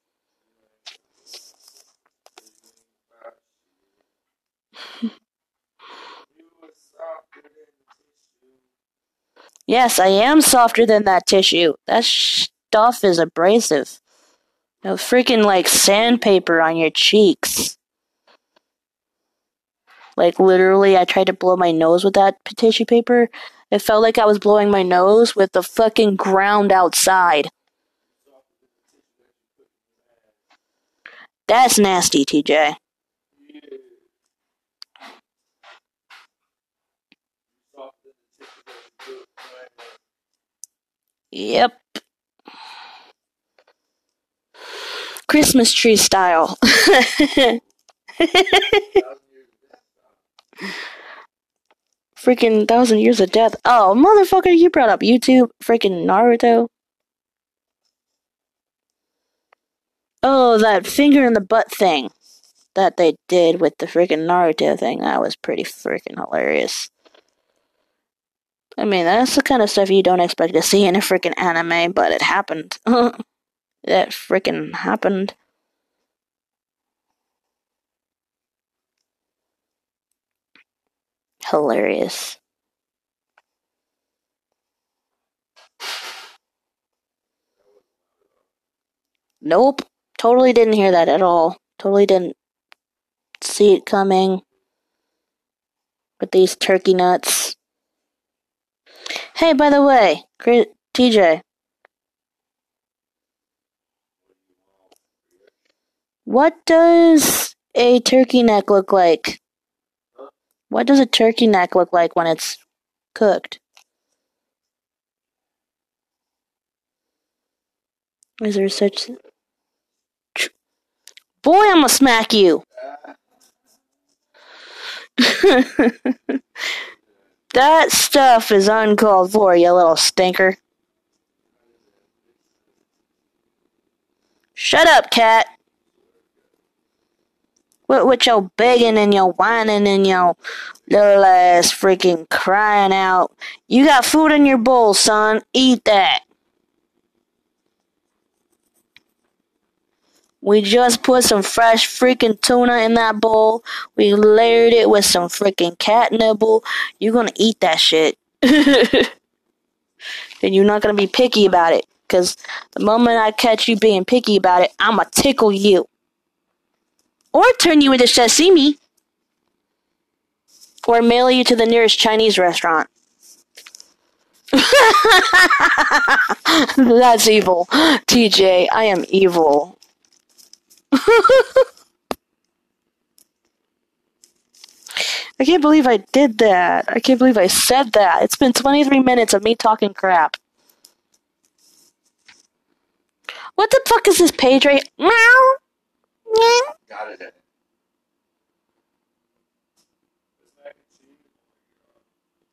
(laughs) Yes, I am softer than that tissue. That stuff is abrasive. No freaking like sandpaper on your cheeks. Like literally, I tried to blow my nose with that tissue paper. It felt like I was blowing my nose with the fucking ground outside. That's nasty, TJ. Yep. Christmas tree style. freaking thousand years of death. Oh, motherfucker, you brought up YouTube, freaking Naruto. Oh, that finger in the butt thing that they did with the freaking Naruto thing. That was pretty freaking hilarious. I mean, that's the kind of stuff you don't expect to see in a freaking anime, but it happened. (laughs) that freaking happened. Hilarious. Nope. Totally didn't hear that at all. Totally didn't see it coming. With these turkey nuts. Hey, by the way, TJ. What does a turkey neck look like? What does a turkey neck look like when it's cooked? Is there such. Boy, I'm gonna smack you! (laughs) that stuff is uncalled for, you little stinker. Shut up, cat. What with your begging and your whining and your little ass freaking crying out. You got food in your bowl, son. Eat that. We just put some fresh freaking tuna in that bowl. We layered it with some freaking cat nibble. You're gonna eat that shit. (laughs) and you're not gonna be picky about it. Cause the moment I catch you being picky about it, I'ma tickle you. Or turn you into sashimi. Or mail you to the nearest Chinese restaurant. (laughs) That's evil. TJ, I am evil. (laughs) I can't believe I did that. I can't believe I said that. It's been 23 minutes of me talking crap. What the fuck is this page right? Meow. Got it.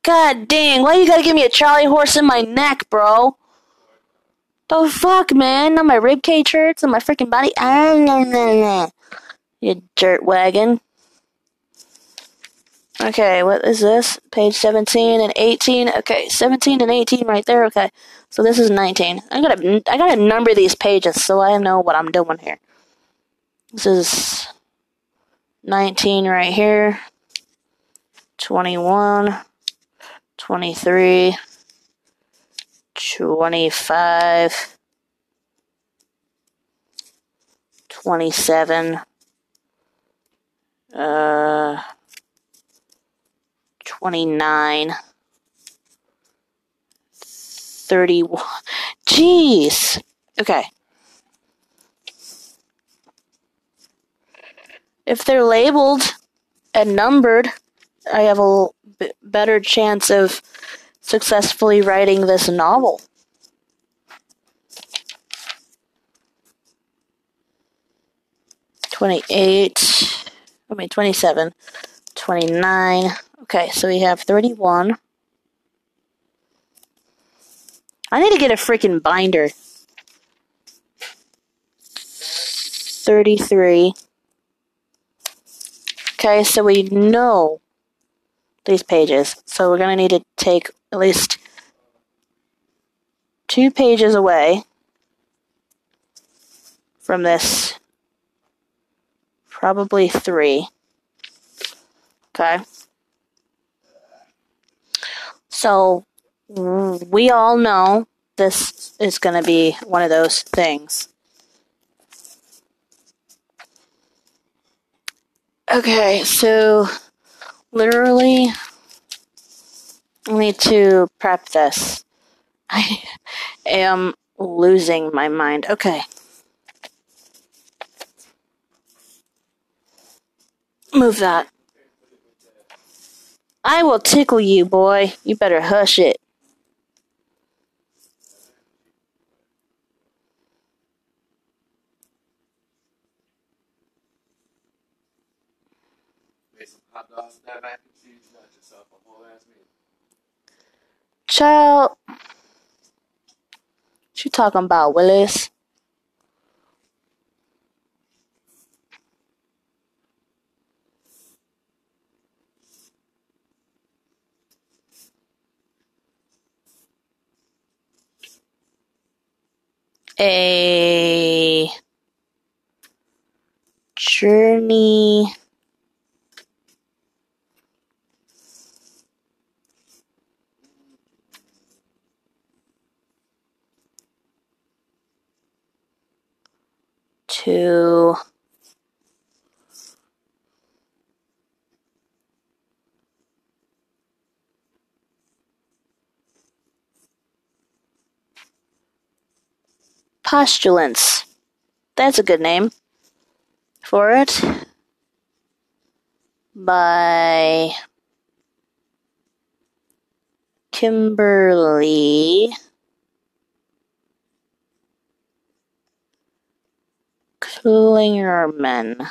God dang, why you gotta give me a Charlie horse in my neck, bro? The fuck, man? Not my ribcage hurts and my freaking body. Ah. You dirt wagon. Okay, what is this? Page 17 and 18. Okay, 17 and 18 right there. Okay, so this is 19. I gotta, I gotta number these pages so I know what I'm doing here. This is 19 right here. 21. 23, 25, 27, uh, 29, 31. Jeez. Okay. If they're labeled and numbered, I have a better chance of successfully writing this novel. Twenty-eight. I mean, twenty-seven. Twenty-nine. Okay, so we have thirty-one. I need to get a freaking binder. Thirty-three. Okay, so we know these pages. So we're going to need to take at least two pages away from this. Probably three. Okay. So we all know this is going to be one of those things. Okay, so literally I need to prep this. (laughs) I am losing my mind. Okay. Move that. I will tickle you, boy. You better hush it. mac and cheese a whole ass meal. Child, what you talking about, Willis? a journey to postulants. That's a good name for it. By Kimberly Klingerman.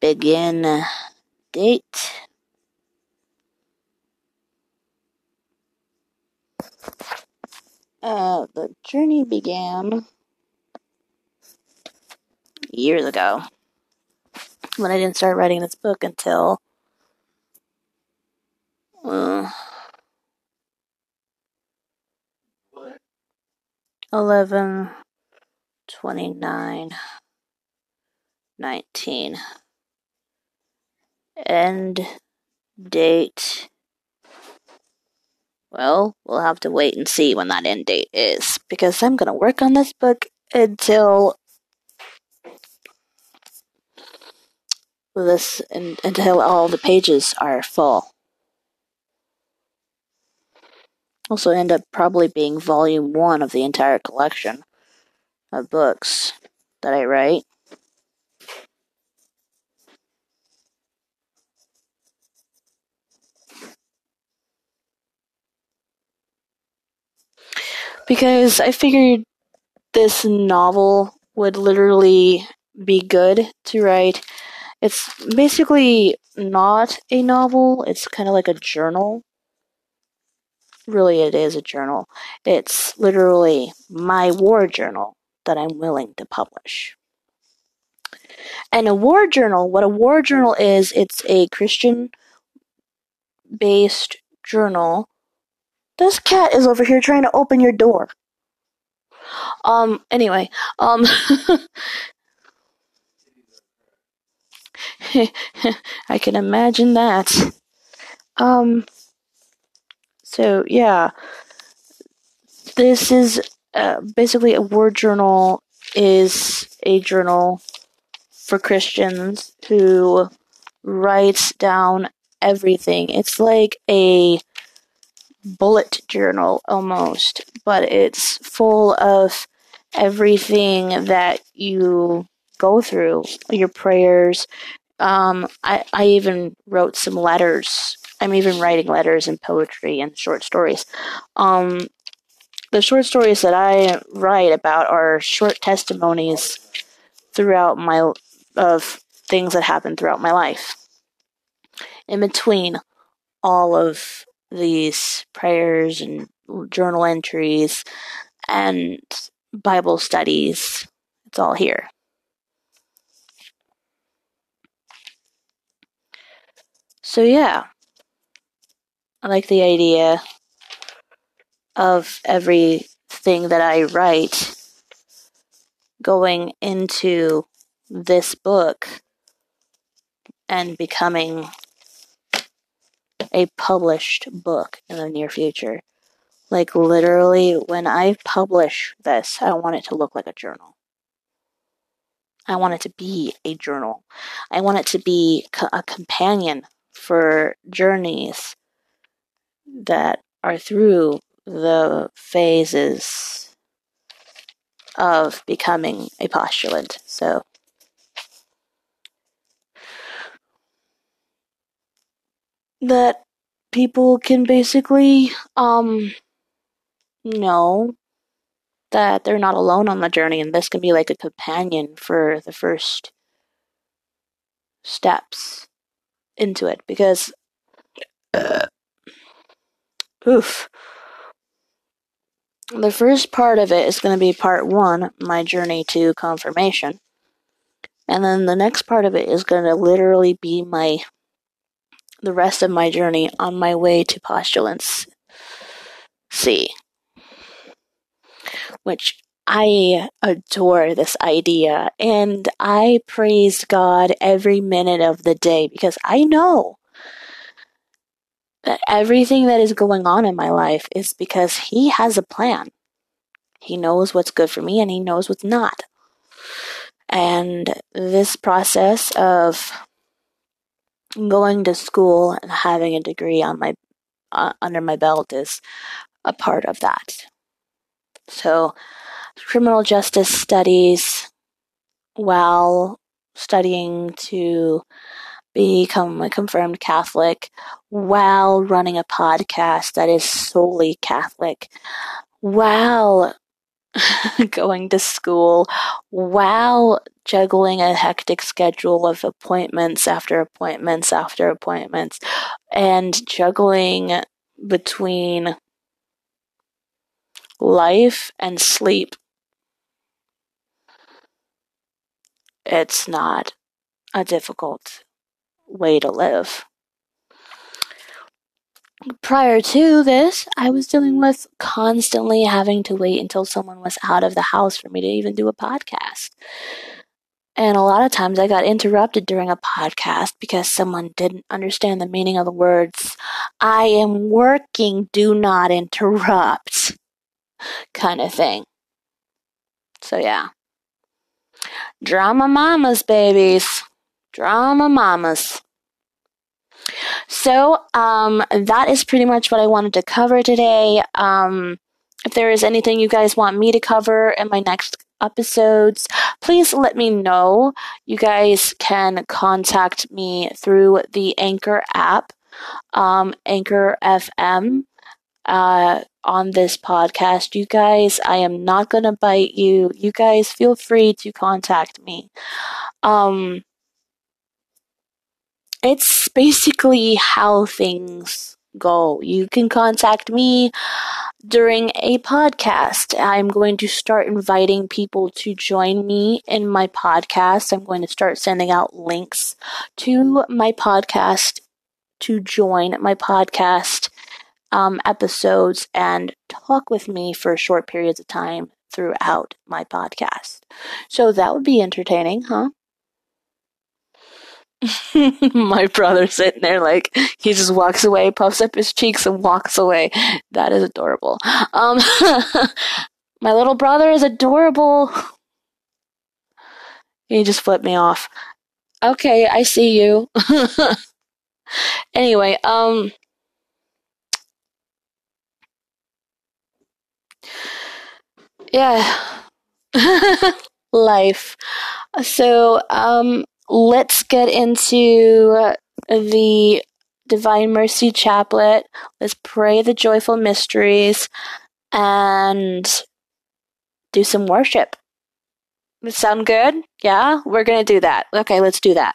Begin date. Uh, the journey began years ago when I didn't start writing this book until uh, 11 29 19 end date. Well we'll have to wait and see when that end date is because i'm going to work on this book until this un- until all the pages are full also end up probably being volume one of the entire collection of books that i write because I figured this novel would literally be good to write. It's basically not a novel, it's kind of like a journal. Really, it is a journal. It's literally my war journal that I'm willing to publish. And a war journal, what a war journal is, it's a Christian based journal. This cat is over here trying to open your door. Um, anyway, um, (laughs) I can imagine that. Um, so yeah, this is uh, basically a word journal is a journal for Christians who writes down everything. It's like a bullet journal almost, but it's full of everything that you go through, your prayers. Um, I, I even wrote some letters. I'm even writing letters and poetry and short stories. Um, the short stories that I write about are short testimonies throughout my of things that happened throughout my life. In between all of these prayers and journal entries and Bible studies, it's all here. So yeah, I like the idea of everything that I write going into this book and becoming a published book in the near future. Like, literally, when I publish this, I want it to look like a journal. I want it to be a journal. I want it to be co- a companion for journeys that are through the phases of becoming a postulant. So, that people can basically um know that they're not alone on the journey and this can be like a companion for the first steps into it because uh, oof. The first part of it is going to be part one my journey to confirmation. And then the next part of it is going to literally be my the rest of my journey on my way to postulants C, which I adore this idea. And I praise God every minute of the day because I know that everything that is going on in my life is because He has a plan. He knows what's good for me and He knows what's not. And this process of going to school and having a degree on my uh, under my belt is a part of that. So, criminal justice studies while studying to become a confirmed Catholic, while running a podcast that is solely Catholic, while (laughs) going to school, while juggling a hectic schedule of appointments after appointments after appointments, and juggling between life and sleep. It's not a difficult way to live. Prior to this, I was dealing with constantly having to wait until someone was out of the house for me to even do a podcast. And a lot of times I got interrupted during a podcast because someone didn't understand the meaning of the words, I am working, do not interrupt, kind of thing. So, yeah. Drama mamas, babies. Drama mamas. So, um, that is pretty much what I wanted to cover today. Um, if there is anything you guys want me to cover in my next episodes, please let me know. You guys can contact me through the Anchor app, um, Anchor FM, uh, on this podcast. You guys, I am not going to bite you. You guys feel free to contact me. Um, it's basically how things go. You can contact me during a podcast. I'm going to start inviting people to join me in my podcast. I'm going to start sending out links to my podcast to join my podcast um, episodes and talk with me for short periods of time throughout my podcast. So that would be entertaining, huh? (laughs) my brother sitting there like he just walks away, puffs up his cheeks, and walks away. That is adorable. Um, (laughs) my little brother is adorable. He just flipped me off. Okay, I see you. (laughs) anyway, um, yeah, life. So, um, let's get into the Divine Mercy Chaplet. Let's pray the joyful mysteries and do some worship. Sound good? Yeah, we're gonna do that. Okay, let's do that.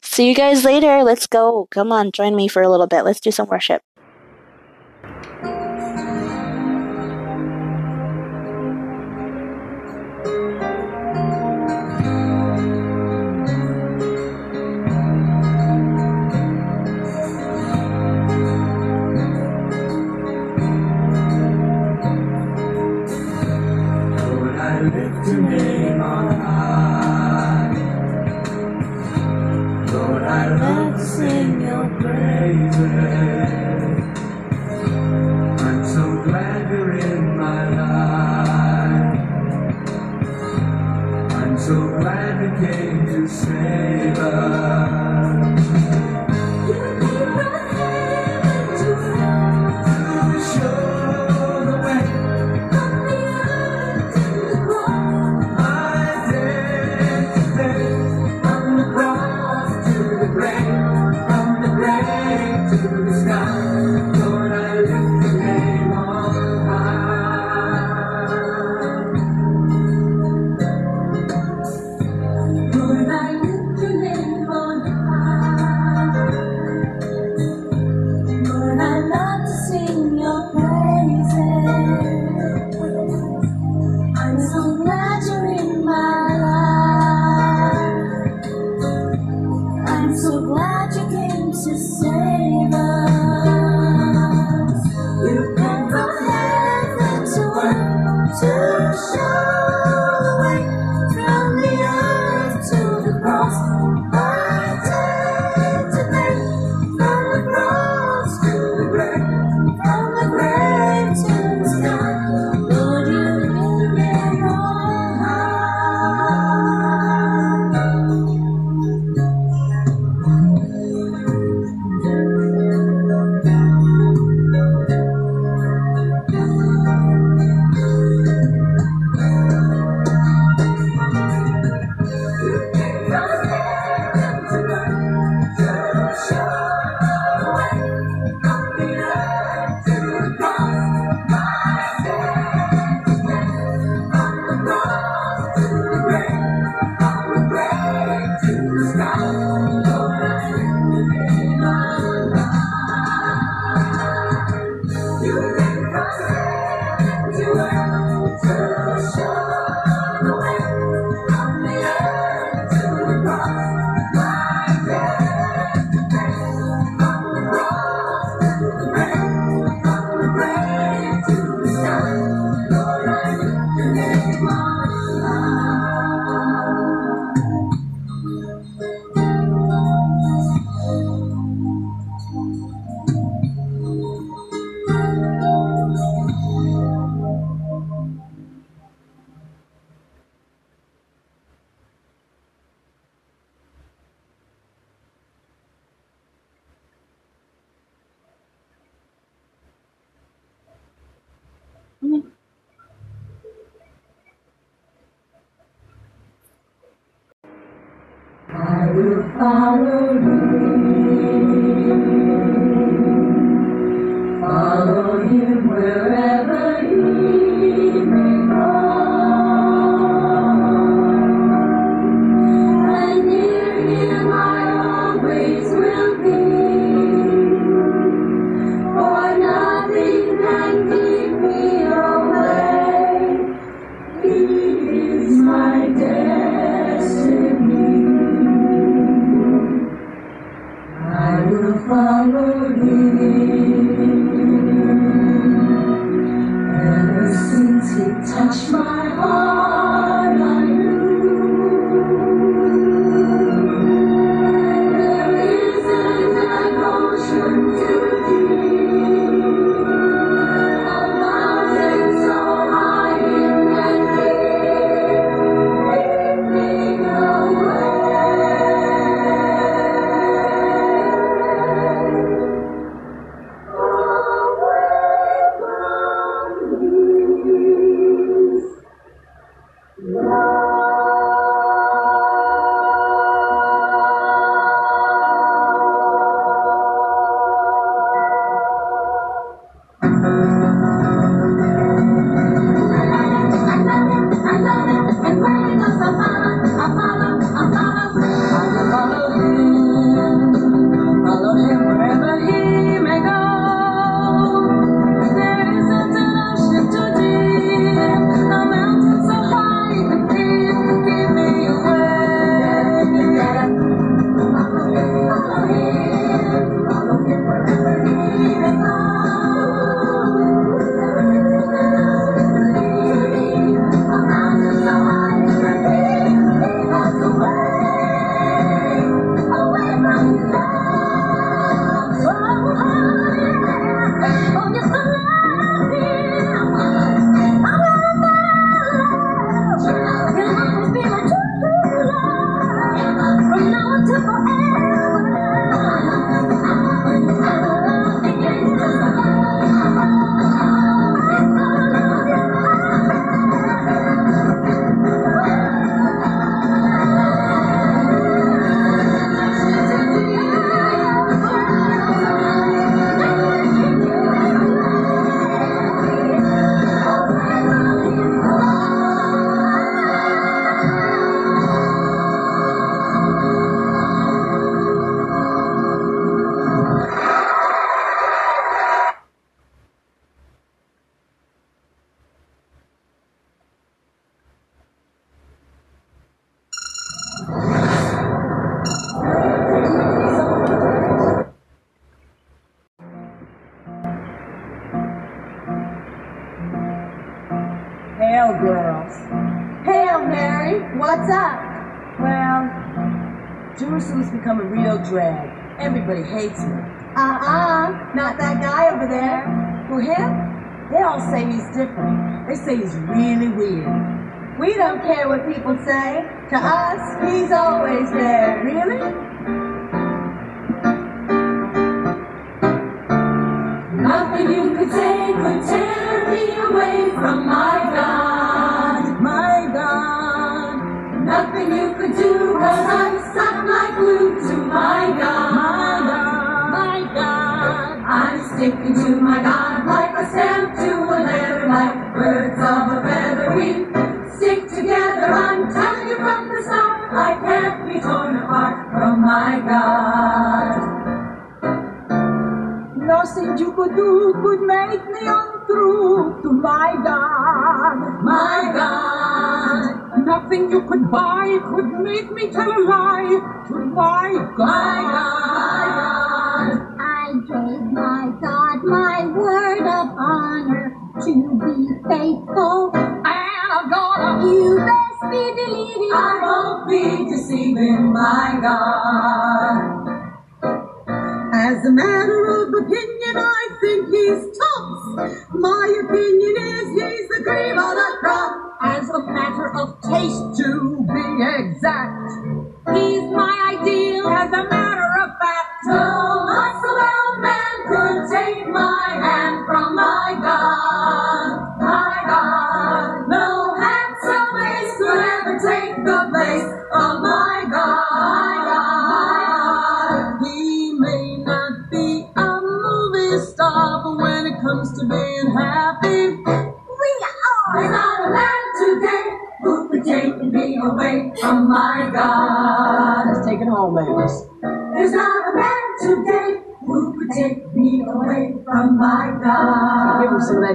See you guys later. Let's go. Come on, join me for a little bit. Let's do some worship.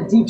Deep